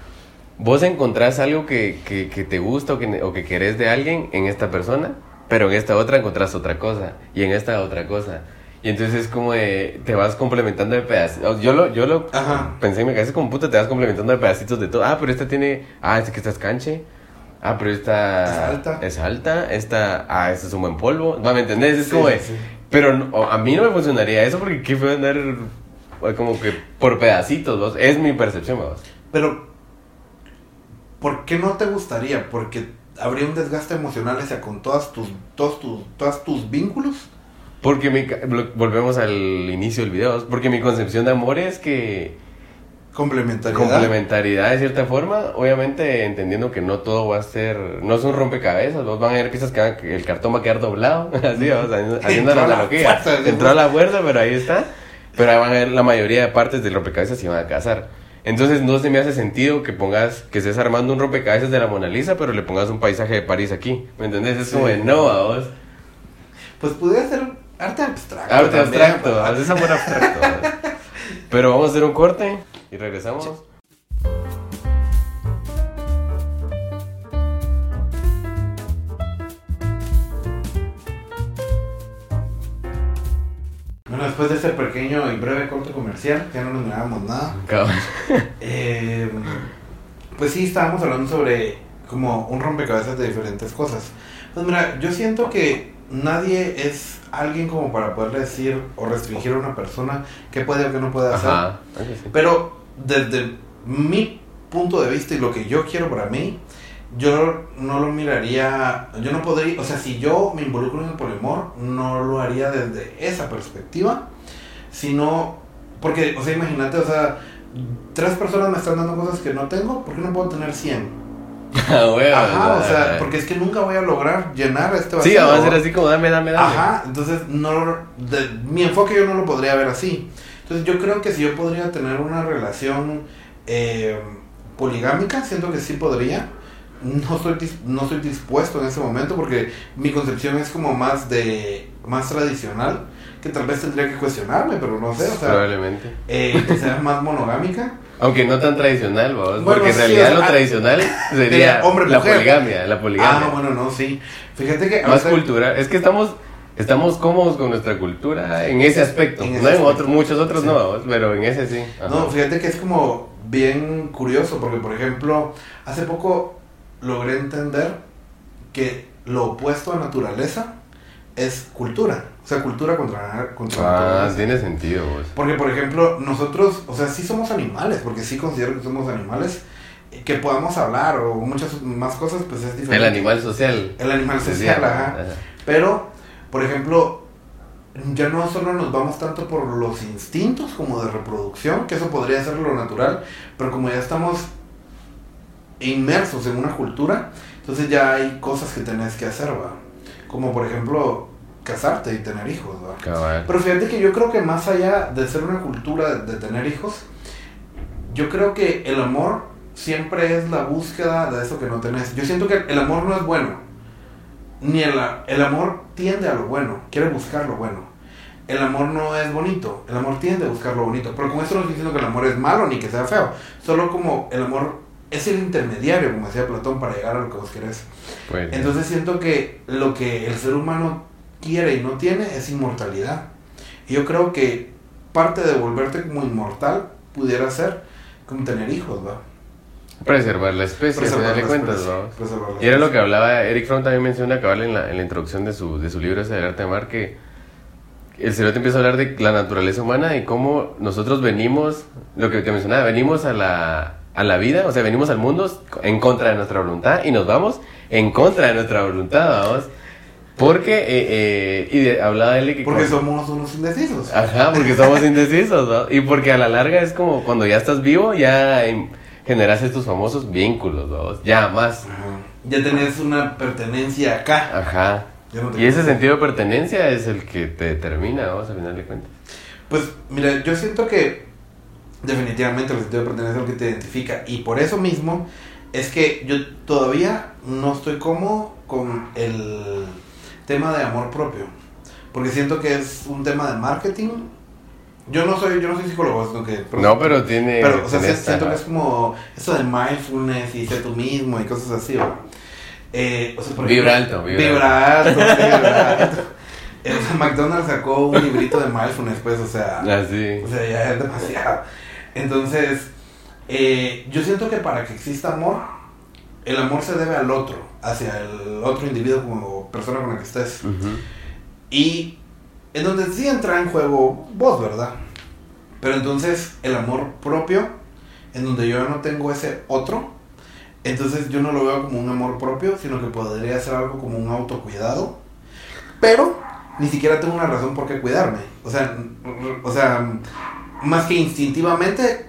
vos encontrás algo que, que, que te gusta o que, o que querés de alguien en esta persona, pero en esta otra encontraste otra cosa, y en esta otra cosa. Y entonces es como de, te vas complementando de pedacitos. Yo lo, yo lo Ajá. pensé en mi cabeza como puta, te vas complementando de pedacitos de todo. Ah, pero esta tiene, ah, es que esta es canche. Ah, pero esta Es alta. Es alta. Esta, ah, esta es un buen polvo. ¿Me entendés? Es Sí, como de, sí, pero no- a mí no me funcionaría eso porque qué fue andar como que por pedacitos, ¿vos? Es mi percepción, ¿vos? Pero, ¿por qué no te gustaría? Porque habría un desgaste emocional hacia con todas tus, todos tus, todas tus vínculos. Porque mi, volvemos al inicio del video, porque mi concepción de amor es que Complementariedad. complementariedad de cierta forma, obviamente entendiendo que no todo va a ser, no es un rompecabezas, vos van a haber piezas que, van que el cartón va a quedar doblado, así, vamos, haciendo la analogía. Entró a la fuerza, pero ahí está. Pero ahí van a ver la mayoría de partes del rompecabezas se van a casar. Entonces no se me hace sentido que pongas, que estés armando un rompecabezas de la Mona Lisa, pero le pongas un paisaje de París aquí. ¿Me entendés? Es como Sí. de no, a vos. Pues pudiera ser arte abstracto. Arte también, abstracto, es amor abstracto. Pero vamos a hacer un corte y regresamos. Bueno, después de este pequeño y breve corte comercial, ya no nos mirábamos nada. Eh, pues sí, estábamos hablando sobre como un rompecabezas de diferentes cosas. Pues mira, yo siento que nadie es alguien como para poderle decir o restringir a una persona qué puede o qué no puede hacer. Ajá. Pero desde mi punto de vista y lo que yo quiero para mí, yo no lo miraría, yo no podría, o sea, si yo me involucro en el poliamor, no lo haría desde esa perspectiva, sino, porque, o sea, imagínate, o sea, tres personas me están dando cosas que no tengo, ¿por qué no puedo tener 100? Ah, Ajá, o sea, porque es que nunca voy a lograr llenar este vacío. Sí, vamos a ser así como dame, dame, dame. Ajá, entonces no, de- mi enfoque yo no lo podría ver así. Entonces yo creo que si yo podría tener una relación eh, poligámica, siento que sí podría. No estoy, no estoy dispuesto en ese momento porque mi concepción es como más de más tradicional, que tal vez tendría que cuestionarme, pero no sé, o sea, Probablemente. eh, que sea más monogámica. Aunque no tan tradicional, vos, Bueno, porque en sí, realidad o sea, lo ah, tradicional sería hombre, la mujer. poligamia, la poligamia. Ah, bueno, no, sí. Fíjate que Más cultura. Es que estamos estamos cómodos con nuestra cultura en ese aspecto. En ese no en otros, muchos otros Sí. no, vos, pero en ese sí. Ajá. No, fíjate que es como bien curioso, porque por ejemplo, hace poco logré entender que lo opuesto a naturaleza es cultura. O sea, cultura contra, contra Ah, tiene sentido, vos. Porque, por ejemplo, nosotros, o sea, sí somos animales, porque sí considero que somos animales, que podamos hablar o muchas más cosas, pues es diferente. El animal social. El animal social, ajá, ajá. ajá. Pero, por ejemplo, ya no solo nos vamos tanto por los instintos como de reproducción, que eso podría ser lo natural, pero como ya estamos inmersos en una cultura, entonces ya hay cosas que tenés que hacer, ¿va? Como por ejemplo, casarte y tener hijos. Cabal. Pero fíjate que yo creo que más allá de ser una cultura de, de tener hijos, yo creo que el amor siempre es la búsqueda de eso que no tenés. Yo siento que el amor no es bueno. Ni el, el amor tiende a lo bueno, quiere buscar lo bueno. El amor no es bonito, el amor tiende a buscar lo bonito. Pero con esto no estoy diciendo que el amor es malo ni que sea feo. Solo como el amor es el intermediario, como decía Platón, para llegar a lo que vos querés. Entonces siento que lo que el ser humano quiere y no tiene es inmortalidad. Y yo creo que parte de volverte como inmortal pudiera ser como tener hijos, ¿va? preservar la especie, Preservar la cuentas, especie, Y era lo que hablaba, Eric Fromm también menciona cabal en la, en la introducción de su, de su libro ese del arte de amar que el cerote empieza a hablar de la naturaleza humana y cómo nosotros venimos, lo que te mencionaba, venimos a la, a la vida, o sea, venimos al mundo en contra de nuestra voluntad y nos vamos en contra de nuestra voluntad, vamos. Porque, eh, eh, y de- hablaba él de que... Porque cuando- somos unos indecisos. Ajá, porque somos indecisos, ¿no? Y porque a la larga es como cuando ya estás vivo, ya em, generas estos famosos vínculos, ¿no? Ya más. Ajá. Ya tenés una pertenencia acá. Ajá. No Y ese sentido de pertenencia es el que te determina, vamos, al final de cuentas. Pues mira, yo siento que definitivamente el sentido de pertenencia es lo que te identifica. Y por eso mismo es que yo todavía no estoy cómodo con el tema de amor propio. Porque siento que es un tema de marketing. Yo no soy, yo no soy psicólogo, sino que... No, pero tiene... Pero, o sea, siento que es como eso de mindfulness y ser tú mismo y cosas así, ¿va? Eh, o sea, por Vibra ejemplo, alto, vibra Vibra alto, vibra alto. Eh, McDonald's sacó un librito de mindfulness, pues, o sea. Así. O sea, ya es demasiado. Entonces, eh, yo siento que para que exista amor, el amor se debe al otro, hacia el otro individuo como persona con la que estés. Y en donde sí entra en juego vos, ¿verdad? Pero entonces el amor propio, en donde yo no tengo ese otro, entonces yo no lo veo como un amor propio, sino que podría ser algo como un autocuidado. Pero ni siquiera tengo una razón por qué cuidarme. O sea, o sea, más que instintivamente,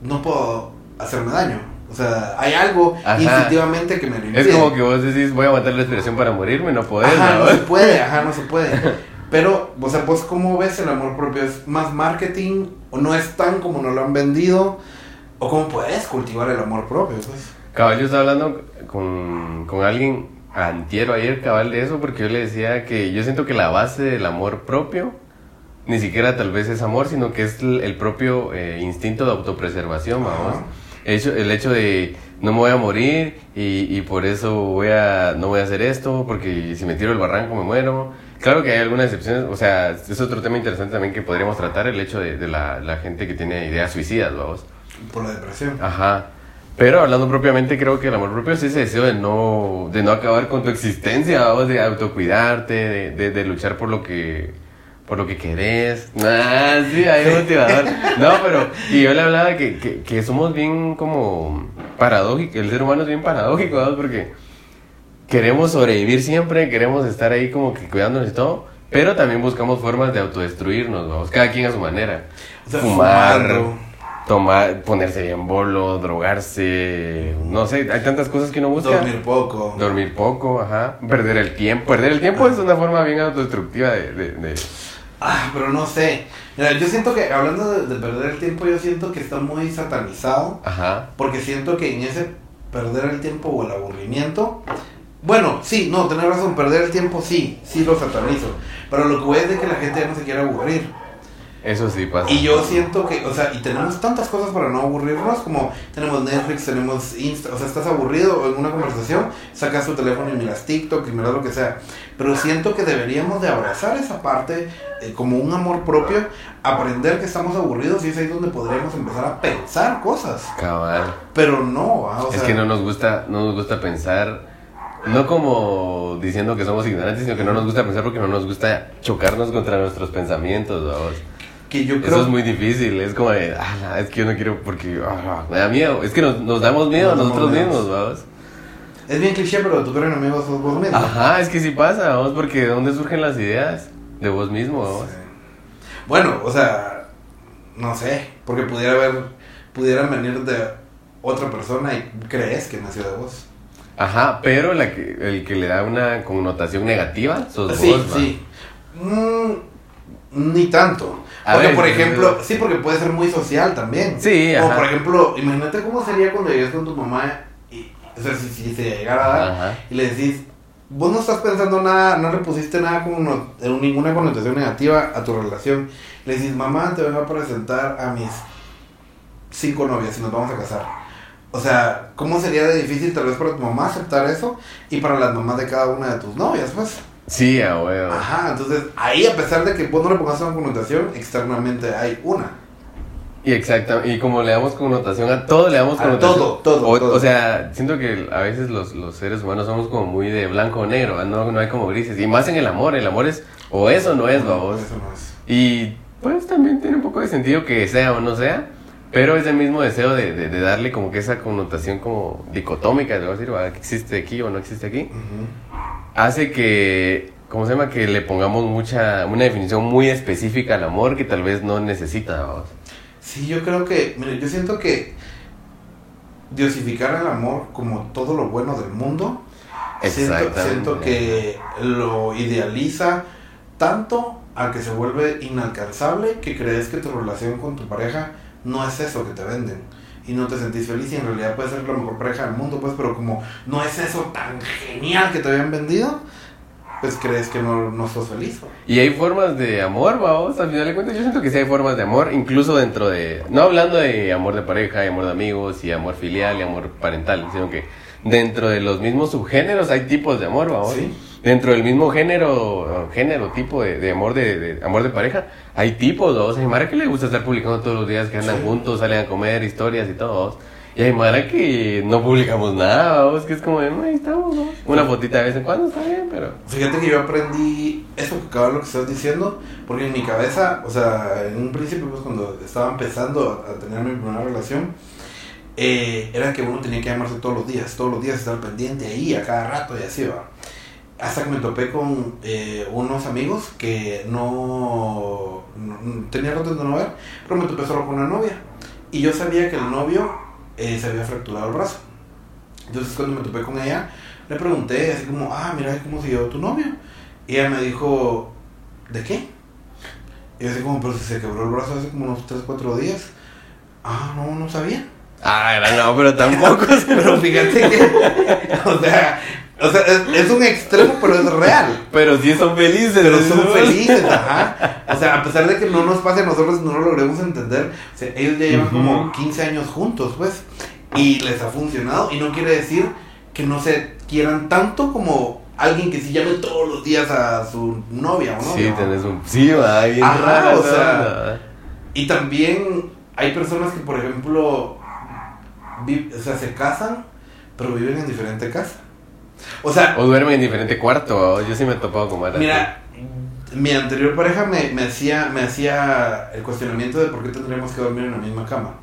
no puedo hacerme daño. O sea, hay algo Ajá. instintivamente que me lo impide. Es como que vos decís, voy a aguantar la respiración para morirme, no podés, Ajá, ¿no? no se puede, ajá, no se puede. Pero, o sea, vos cómo ves el amor propio, ¿es más marketing o no es tan como nos lo han vendido? ¿O cómo puedes cultivar el amor propio? Pues? Cabal, yo estaba hablando con, con alguien antier o ayer, cabal, de eso, porque yo le decía que yo siento que la base del amor propio ni siquiera tal vez es amor, sino que es el, propio eh, instinto de autopreservación, vamos. El hecho, el hecho de no me voy a morir y, y por eso voy a, no voy a hacer esto, porque si me tiro el barranco me muero. Claro que hay algunas excepciones, o sea, es otro tema interesante también que podríamos tratar, el hecho de, de la, la gente que tiene ideas suicidas, vamos. Por la depresión. Ajá. Pero hablando propiamente, creo que el amor propio es ese deseo de no, de no acabar con tu existencia, vamos, de autocuidarte, de, de, de luchar por lo que por lo que querés. Ah, sí, hay un motivador. No, pero, y yo le hablaba que, que, que somos bien como paradójicos, el ser humano es bien paradójico, ¿vamos? Porque queremos sobrevivir siempre, queremos estar ahí como que cuidándonos y todo, pero también buscamos formas de autodestruirnos, vamos, cada quien a su manera. O sea, Fumar, fumando. tomar, ponerse bien bolo, drogarse, no sé, hay tantas cosas que uno busca. Dormir poco. Dormir poco, ajá. Perder el tiempo. Perder el tiempo es una forma bien autodestructiva de... de, de- Ah, pero no sé. Yo siento que, hablando de, de perder el tiempo, yo siento que está muy satanizado. Ajá. Porque siento que en ese perder el tiempo o el aburrimiento. Bueno, sí, no, tenés razón, perder el tiempo sí, sí lo satanizo. Pero lo que voy es de que la gente ya no se quiere aburrir. Eso sí pasa. Y yo siento que, o sea, y tenemos tantas cosas para no aburrirnos, como tenemos Netflix, tenemos Insta, o sea, estás aburrido en una conversación, sacas tu teléfono y miras TikTok y miras lo que sea. Pero siento que deberíamos de abrazar esa parte eh, como un amor propio, aprender que estamos aburridos y es ahí donde podríamos empezar a pensar cosas. Cabal. Pero no, ah, o es sea, que no nos gusta, no nos gusta pensar, no como diciendo que somos ignorantes, sino que no nos gusta pensar porque no nos gusta chocarnos contra nuestros pensamientos, vamos. Que yo creo Eso es muy difícil, es como de, "Ah, es que yo no quiero porque ah, me da miedo. Es que nos, nos damos miedo a Nos nosotros mismos, vamos. Es bien cliché, pero tu peor enemigo sos vos mismo. Ajá, es que sí pasa, vamos, porque ¿de dónde surgen las ideas? De vos mismo, vamos. Sí. Bueno, o sea, no sé, porque pudiera haber, pudieran venir de otra persona y crees que nació de vos. Ajá, pero la que, el que le da una connotación negativa sos sí, vos, sí. Mm, ni tanto. A Porque, ver, por ejemplo, sí. porque puede ser muy social también. Sí, Como ajá. por ejemplo, imagínate cómo sería cuando llegues con tu mamá y, o sea, si, si se llegara a dar Ajá. y le decís, vos no estás pensando nada, no le pusiste nada como no- eh, ninguna connotación negativa a tu relación. Le decís, mamá, te vengo a presentar a mis cinco novias y nos vamos a casar. O sea, ¿cómo sería de difícil tal vez para tu mamá aceptar eso y para las mamás de cada una de tus novias, pues? Sí, a huevo. Ajá, entonces ahí a pesar de que vos no le pongas una connotación, externamente hay una. Y exacto, y como le damos connotación a todo, le damos A connotación. todo, todo, O, todo. o sea, siento que a veces los, los seres humanos somos como muy de blanco o negro, no, no hay como grises. Y más en el amor, el amor es o eso no es, babos. Eso no es. Y pues también tiene un poco de sentido que sea o no sea, pero ese mismo deseo de, de, de darle como que esa connotación como dicotómica, de decir, que existe aquí o no existe aquí, hace que, ¿cómo se llama? Que le pongamos mucha, una definición muy específica al amor que tal vez no necesita, babos. Sí, yo creo que, mire, yo siento que diosificar el amor como todo lo bueno del mundo, siento, siento que lo idealiza tanto a que se vuelve inalcanzable que crees que tu relación con tu pareja no es eso que te venden y no te sentís feliz y en realidad puede ser la mejor pareja del mundo, pues, pero como no es eso tan genial que te habían vendido, pues crees que no, no sos feliz. Y hay formas de amor, vamos, al final de cuentas yo siento que sí hay formas de amor, incluso dentro de, no hablando de amor de pareja, y amor de amigos, y amor filial, y amor parental, sino que dentro de los mismos subgéneros hay tipos de amor, vamos. Sí. Dentro del mismo género, género, tipo de, de amor de, de- amor de pareja, hay tipos, dos. Hay Mara que le gusta estar publicando todos los días, que andan Sí. juntos, salen a comer historias y todo. Y hay Mara que no publicamos nada, vamos, que es como de, "No, ahí estamos, ¿no? Una fotita de vez en cuando está bien, pero. Fíjate que yo aprendí eso que acabas lo que estás diciendo, porque en mi cabeza, o sea, en un principio, pues cuando estaba empezando a, a tener mi primera relación, eh, era que uno tenía que llamarse todos los días, todos los días estar pendiente ahí, a cada rato y así va. Hasta que me topé con eh, unos amigos que no, no- tenía rato de no ver, pero me topé solo con una novia. Y yo sabía que el novio eh, se había fracturado el brazo. Entonces cuando me topé con ella, le pregunté así como, ah, mira cómo se llevó tu novio. Y ella me dijo, ¿de qué? Y yo así como, pero si se quebró el brazo hace como unos 3, 4 días. Ah, no, no sabía. Ah, era no, pero tampoco. Pero fíjate que, o sea, o sea es, es un extremo, pero es real. pero sí son felices. Pero son felices, ajá. O sea, a pesar de que no nos pase a nosotros, no lo logremos entender. O sea, ellos ya llevan como 15 años juntos, pues. Y les ha funcionado. Y no quiere decir que no se quieran tanto como alguien que sí llame todos los días a su novia o novio. Sí, tenés un. Sí, va, bien Ajá, rara o sea. Y también hay personas que, por ejemplo, o sea, se casan, pero viven en diferente casa. O sea, O duermen en diferente cuarto. Yo sí me he topado con Mara. Mira, mi anterior pareja me, me hacía, me hacía el cuestionamiento de por qué tendríamos que dormir en la misma cama.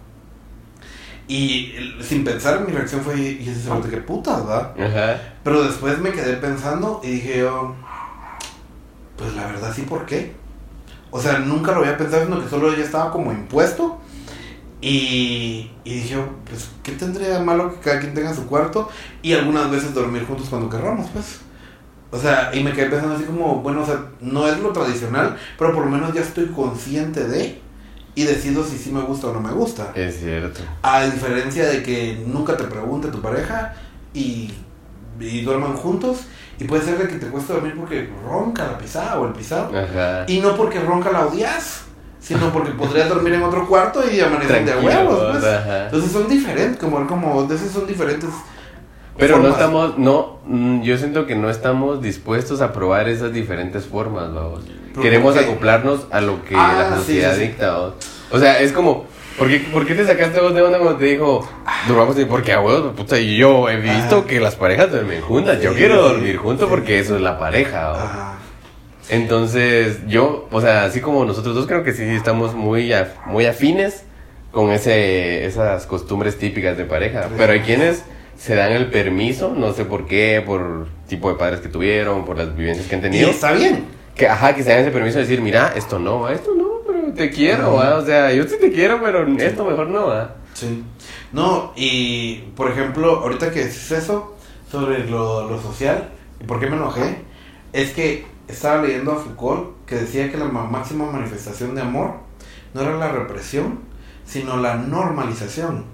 Y sin pensar, mi reacción fue, y ese cerote, qué putas, ¿va? Ajá. Pero después me quedé pensando y dije yo, pues la verdad sí, ¿por qué? O sea, nunca lo había pensado, sino que solo ya estaba como impuesto. Y, y dije, pues, ¿qué tendría de malo que cada quien tenga su cuarto? Y algunas veces dormir juntos cuando querramos, pues. O sea, y me quedé pensando así como, bueno, o sea, no es lo tradicional, pero por lo menos ya estoy consciente de y decido si sí me gusta o no me gusta. Es cierto. A diferencia de que nunca te pregunte tu pareja y, y duerman juntos. Y puede ser de que te cueste dormir porque ronca la pisada o el pisado. Ajá. Y no porque ronca la odias, sino porque podrías dormir en otro cuarto y amanecer de huevos. pues. Entonces son diferentes, como, como de esos son diferentes. Pero no estamos, no, mm, yo siento que no estamos dispuestos a probar esas diferentes formas, vamos. ¿Pero Queremos acoplarnos a lo que Ah, la sí, sociedad sí, sí. dicta, vamos. O sea, es como, ¿por qué, por qué te sacaste vos de onda cuando te dijo, duramos? Porque a huevos, puta, yo he visto Ah. que las parejas duermen juntas. Yo quiero dormir juntos porque eso es la pareja, vamos. Ajá. Entonces, yo, o sea, así como nosotros dos, creo que sí estamos muy, af- muy afines con ese, esas costumbres típicas de pareja. Pero hay quienes se dan el permiso, no sé por qué, por tipo de padres que tuvieron, por las vivencias que han Y tenido. está bien. Que, ajá, que se dan ese permiso de decir, mira, esto no, esto no, pero te quiero, va, o sea, yo sí te quiero, pero esto mejor no, va. Sí. No, y por ejemplo, ahorita que dices eso sobre lo, lo social, y por qué me enojé, es que estaba leyendo a Foucault que decía que la ma- máxima manifestación de amor no era la represión, sino la normalización.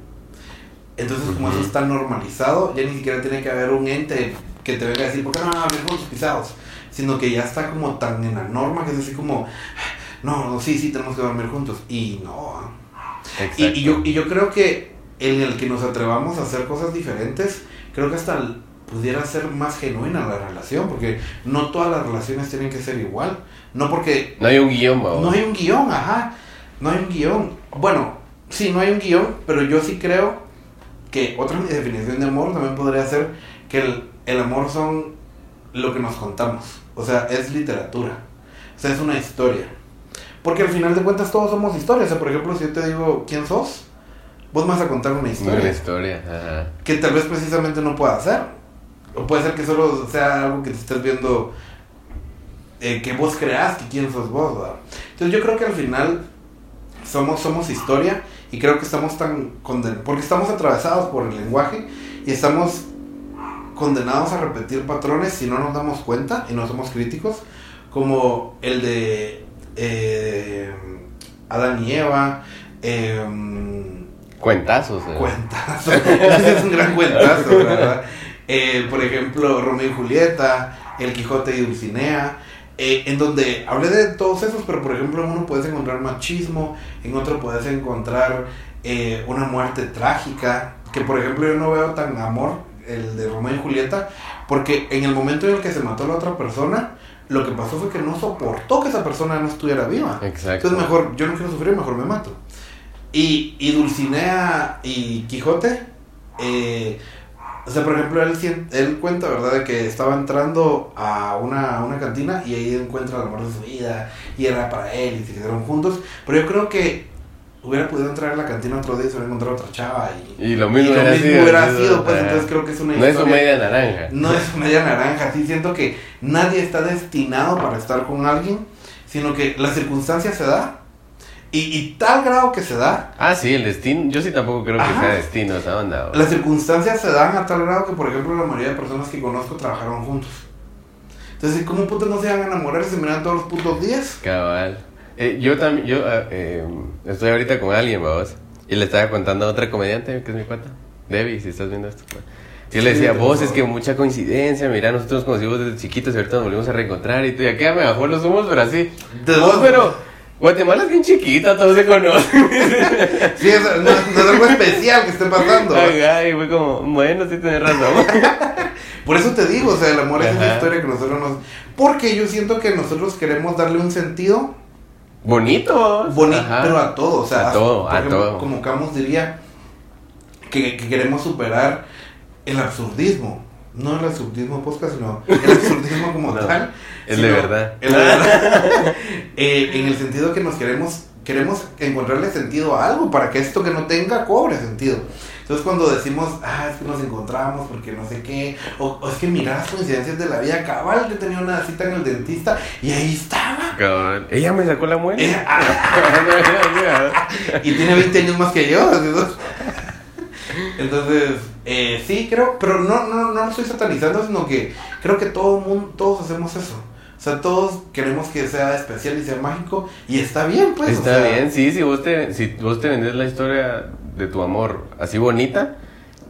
Entonces, como eso está normalizado, ya ni siquiera tiene que haber un ente que te venga a decir, ¿por qué no hablas con tus pisados? Sino que ya está como tan en la norma que es así como, no, no, sí, sí, tenemos que dormir juntos. Y no. Y, y yo, y yo creo que en el que nos atrevamos a hacer cosas diferentes, creo que hasta el- pudiera ser más genuina la relación, porque no todas las relaciones tienen que ser igual. No porque No hay un guion, no hay un guion, ajá. No hay un guion. Bueno, sí, no hay un guion, pero yo sí creo que otra definición de amor también podría ser que el, el amor son lo que nos contamos. O sea, es literatura. O sea, es una historia. Porque al final de cuentas todos somos historias. O sea, por ejemplo, si yo te digo quién sos, vos me vas a contar una Una historia historia, ajá. que tal vez precisamente no pueda hacer. O puede ser que solo sea algo que te estés viendo, eh, que vos creas que quién sos vos. ¿verdad? Entonces yo creo que al final somos, somos historia y creo que estamos tan condenados, porque estamos atravesados por el lenguaje y estamos condenados a repetir patrones si no nos damos cuenta y no somos críticos, como el de eh, Adán y Eva. Cuentazos, eh. Cuentazo. Ese es un gran cuentazo, ¿verdad? Eh, por ejemplo, Romeo y Julieta, El Quijote y Dulcinea, eh, en donde hablé de todos esos, pero por ejemplo en uno puedes encontrar machismo, en otro puedes encontrar eh, una muerte trágica, que por ejemplo yo no veo tan amor el de Romeo y Julieta, porque en el momento en el que se mató la otra persona, lo que pasó fue que no soportó que esa persona no estuviera viva. Exacto. Entonces mejor, yo no quiero sufrir, mejor me mato. Y, y Dulcinea y Quijote, eh, o sea, por ejemplo, él, él cuenta, ¿verdad?, de que estaba entrando a una, una cantina y ahí encuentra el amor de su vida y era para él y se quedaron juntos. Pero yo creo que hubiera podido entrar a la cantina otro día y se hubiera encontrado otra chava y, Y lo mismo y lo hubiera mismo sido, hubiera sido, pues entonces creo que es una No es su historia- media naranja. no es media naranja, sí siento que nadie está destinado para estar con alguien, sino que la circunstancia se da y, y tal grado que se da, Ah, sí, el destino. Yo sí tampoco creo que Ajá. sea destino esa onda. o- las circunstancias se dan a tal grado que, por ejemplo, la mayoría de personas que conozco trabajaron juntos. Entonces, ¿cómo putos no se van a enamorar y se miran todos los putos días? Cabal. Eh, yo también, yo eh, estoy ahorita con alguien, vos. Y le estaba contando a otra comediante, que es mi pata. Debbie, si estás viendo esto. pues. Yo le decía, vos, es que mucha coincidencia, mira, nosotros nos conocimos desde chiquitos y ahorita nos volvimos a reencontrar y tú, ya queda me bajó los humos, pero así. De Vos, pero Guatemala es bien chiquita, todos se conocen. Sí, es, no, no es algo especial que esté pasando. Ajá, y fue como, bueno, sí tienes razón. Por eso te digo, o sea, el amor es una historia que nosotros nos... Porque yo siento que nosotros queremos darle un sentido Bonito. bonito, Ajá. pero a todo, o sea, A todo, por a ejemplo, todo. como Camus diría que, que queremos superar el absurdismo, no el absurdismo podcast, sino el absurdismo como No, tal, el de verdad. el de verdad. Eh, en el sentido que nos queremos queremos encontrarle sentido a algo para que esto que no tenga cobre sentido. Entonces cuando decimos, ah, es que nos encontramos porque no sé qué, o, o es que mira las coincidencias de la vida, cabal, que tenía una cita en el dentista y ahí estaba. Cabrón. Ella me sacó la muela. Eh, ah, y tiene 20 años más que yo. así, ¿no? Entonces, eh, sí, creo, pero no, no, no lo estoy satanizando, sino que creo que todo mundo, todos hacemos eso. O sea, todos queremos que sea especial y sea mágico y está bien, pues. o Está sea, bien, sí, si vos te, si vos te vendés la historia de tu amor así bonita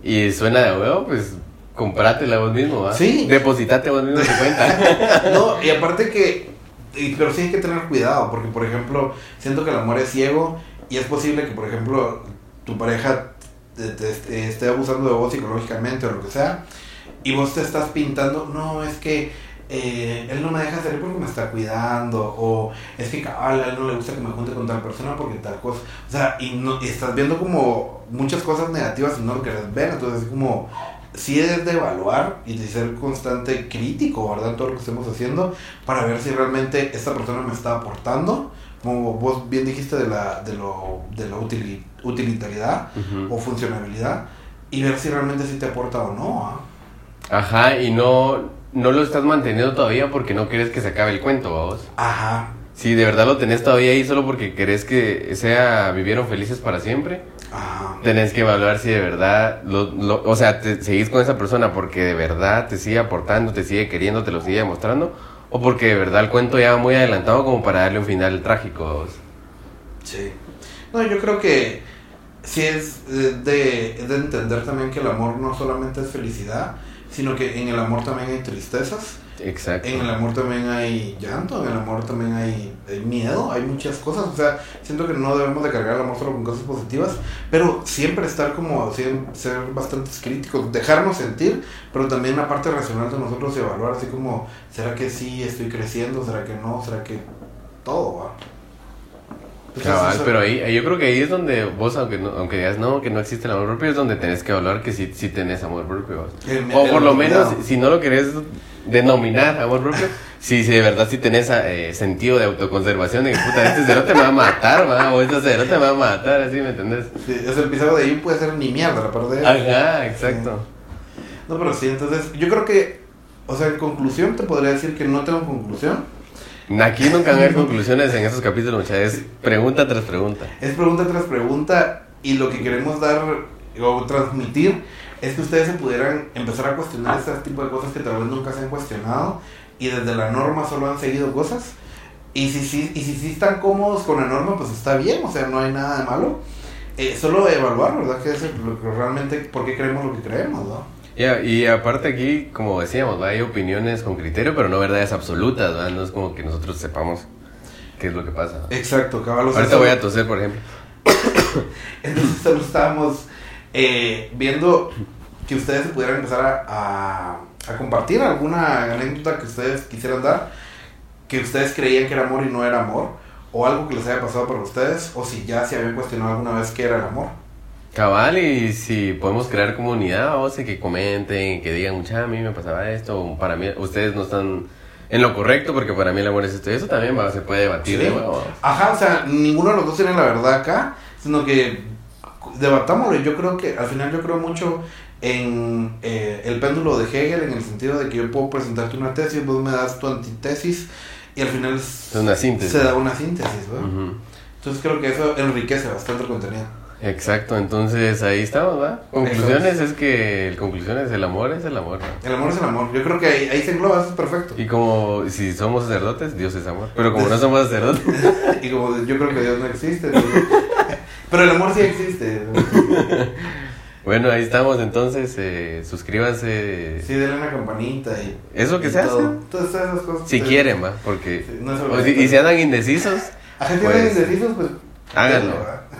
y suena de huevo, pues comprátela vos mismo, ¿va? Sí. Depositate vos mismo tu cuenta. No, y aparte que, y- pero sí hay que tener cuidado, porque por ejemplo, siento que el amor es ciego y es posible que, por ejemplo, tu pareja te, te esté- esté abusando de vos psicológicamente o lo que sea, y vos te estás pintando, no, es que eh, él no me deja salir porque me está cuidando, o es que cabal, a él no le gusta que me junte con tal persona porque tal cosa, o sea, y, no, y estás viendo como muchas cosas negativas y no lo querés ver, entonces es como sí es de evaluar y de ser constante crítico, ¿verdad? Todo lo que estemos haciendo para ver si realmente esta persona me está aportando, como vos bien dijiste de la, de lo, de la utili- utilitariedad Ujú. o funcionabilidad y ver si realmente sí te aporta o no. ¿ah? Ajá, y no, no lo estás manteniendo todavía porque no quieres que se acabe el cuento, ¿va vos. Ajá, Si de verdad lo tenés todavía ahí solo porque querés que sea vivieron felices para siempre, ajá. tenés que evaluar si de verdad, lo, lo- o sea, te seguís con esa persona porque de verdad te sigue aportando, te sigue queriendo, te lo sigue demostrando, o porque de verdad el cuento ya va muy adelantado como para darle un final trágico. ¿va vos. Sí. No, yo creo que sí es de, es de entender también que el amor no solamente es felicidad, sino que en el amor también hay tristezas. Exacto. En el amor también hay llanto, en el amor también hay, hay miedo, hay muchas cosas. O sea, siento que no debemos de cargar el amor solo con cosas positivas, pero siempre estar como, ser bastante críticos, dejarnos sentir, pero también la parte racional de nosotros evaluar, así como, ¿será que sí estoy creciendo? ¿Será que no? ¿Será que todo va? Entonces, Cabal, pero ahí, yo creo que ahí es donde vos, aunque, no, aunque digas no, que no existe el amor propio, es donde tenés que evaluar que sí, sí tenés amor propio. vos. El- O el por lo menos, si no lo querés denominar amor propio, si, si de verdad sí tenés eh, sentido de autoconservación, de que puta, este cerote me va a matar, va, o este cerote me va a matar, así, ¿me entendés? Sí, ese episodio de ahí puede ser ni mierda, la parte de Ajá, exacto. No, pero sí, entonces yo creo que, o sea, en conclusión te podría decir que no tengo conclusión. Aquí nunca van a conclusiones en esos capítulos, muchachos. Es pregunta tras pregunta. Es pregunta tras pregunta y lo que queremos dar o transmitir es que ustedes se pudieran empezar a cuestionar este tipo de cosas que tal vez nunca se han cuestionado y desde la norma solo han seguido cosas. Y si sí y si, sí están cómodos con la norma, pues está bien, o sea, no hay nada de malo. Eh, solo evaluar, ¿verdad? Que es realmente, por qué creemos lo que creemos, ¿no? Ya, y aparte aquí, como decíamos, ¿va? hay opiniones con criterio, pero no verdades absolutas, ¿va? no es como que nosotros sepamos qué es lo que pasa. Exacto, caballos. Ahorita voy a toser, por ejemplo. Entonces solo estábamos eh, viendo que ustedes pudieran empezar a, a, compartir alguna anécdota que ustedes quisieran dar, que ustedes creían que era amor y no era amor, o algo que les haya pasado para ustedes, o si ya se habían cuestionado alguna vez qué era el amor. Cabal, y si podemos crear comunidad, o sea, que comenten, que digan, mucha, a mí me pasaba esto, para mí, ustedes no están en lo correcto, porque para mí el amor es esto. Eso también se puede debatir Sí. Ajá, o sea, ninguno de los dos tiene la verdad acá, sino que debatámoslo. Yo creo que, al final yo creo mucho en eh, el péndulo de Hegel, en el sentido de que yo puedo presentarte una tesis, vos me das tu antitesis, y al final Es una síntesis. se da una síntesis, ¿verdad? Entonces creo que eso enriquece bastante el contenido. Exacto, entonces ahí estamos, ¿va? Conclusiones es que el conclusiones el amor es el amor. ¿no? El amor es el amor. Yo creo que ahí, ahí se engloba, eso es perfecto. Y como si somos sacerdotes, Dios es amor. Pero como no somos sacerdotes, Y como yo creo que Dios no existe. Pero el amor sí existe. bueno, ahí estamos entonces. Eh, suscríbanse. Sí, denle una campanita y. Eso que y se hace. Todas esas cosas. Si quieren, ¿va? Porque... Sí, no obligatorio. y si andan indecisos, A gente Pues, de indecisos, pues. háganlo.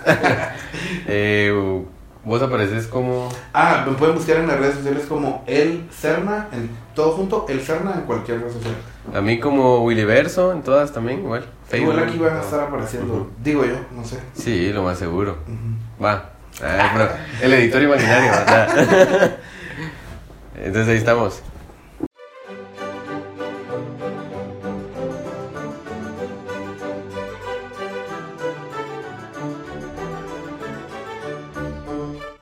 eh, vos apareces como... Ah, me pueden buscar en las redes sociales como El Cerna, en todo junto, El Cerna en cualquier red social. A mí como Willyverso, en todas también, igual. Igual aquí van a estar apareciendo, digo yo, no sé. Sí, lo más seguro. Va. Ah, el editor imaginario, ¿verdad? Entonces ahí estamos.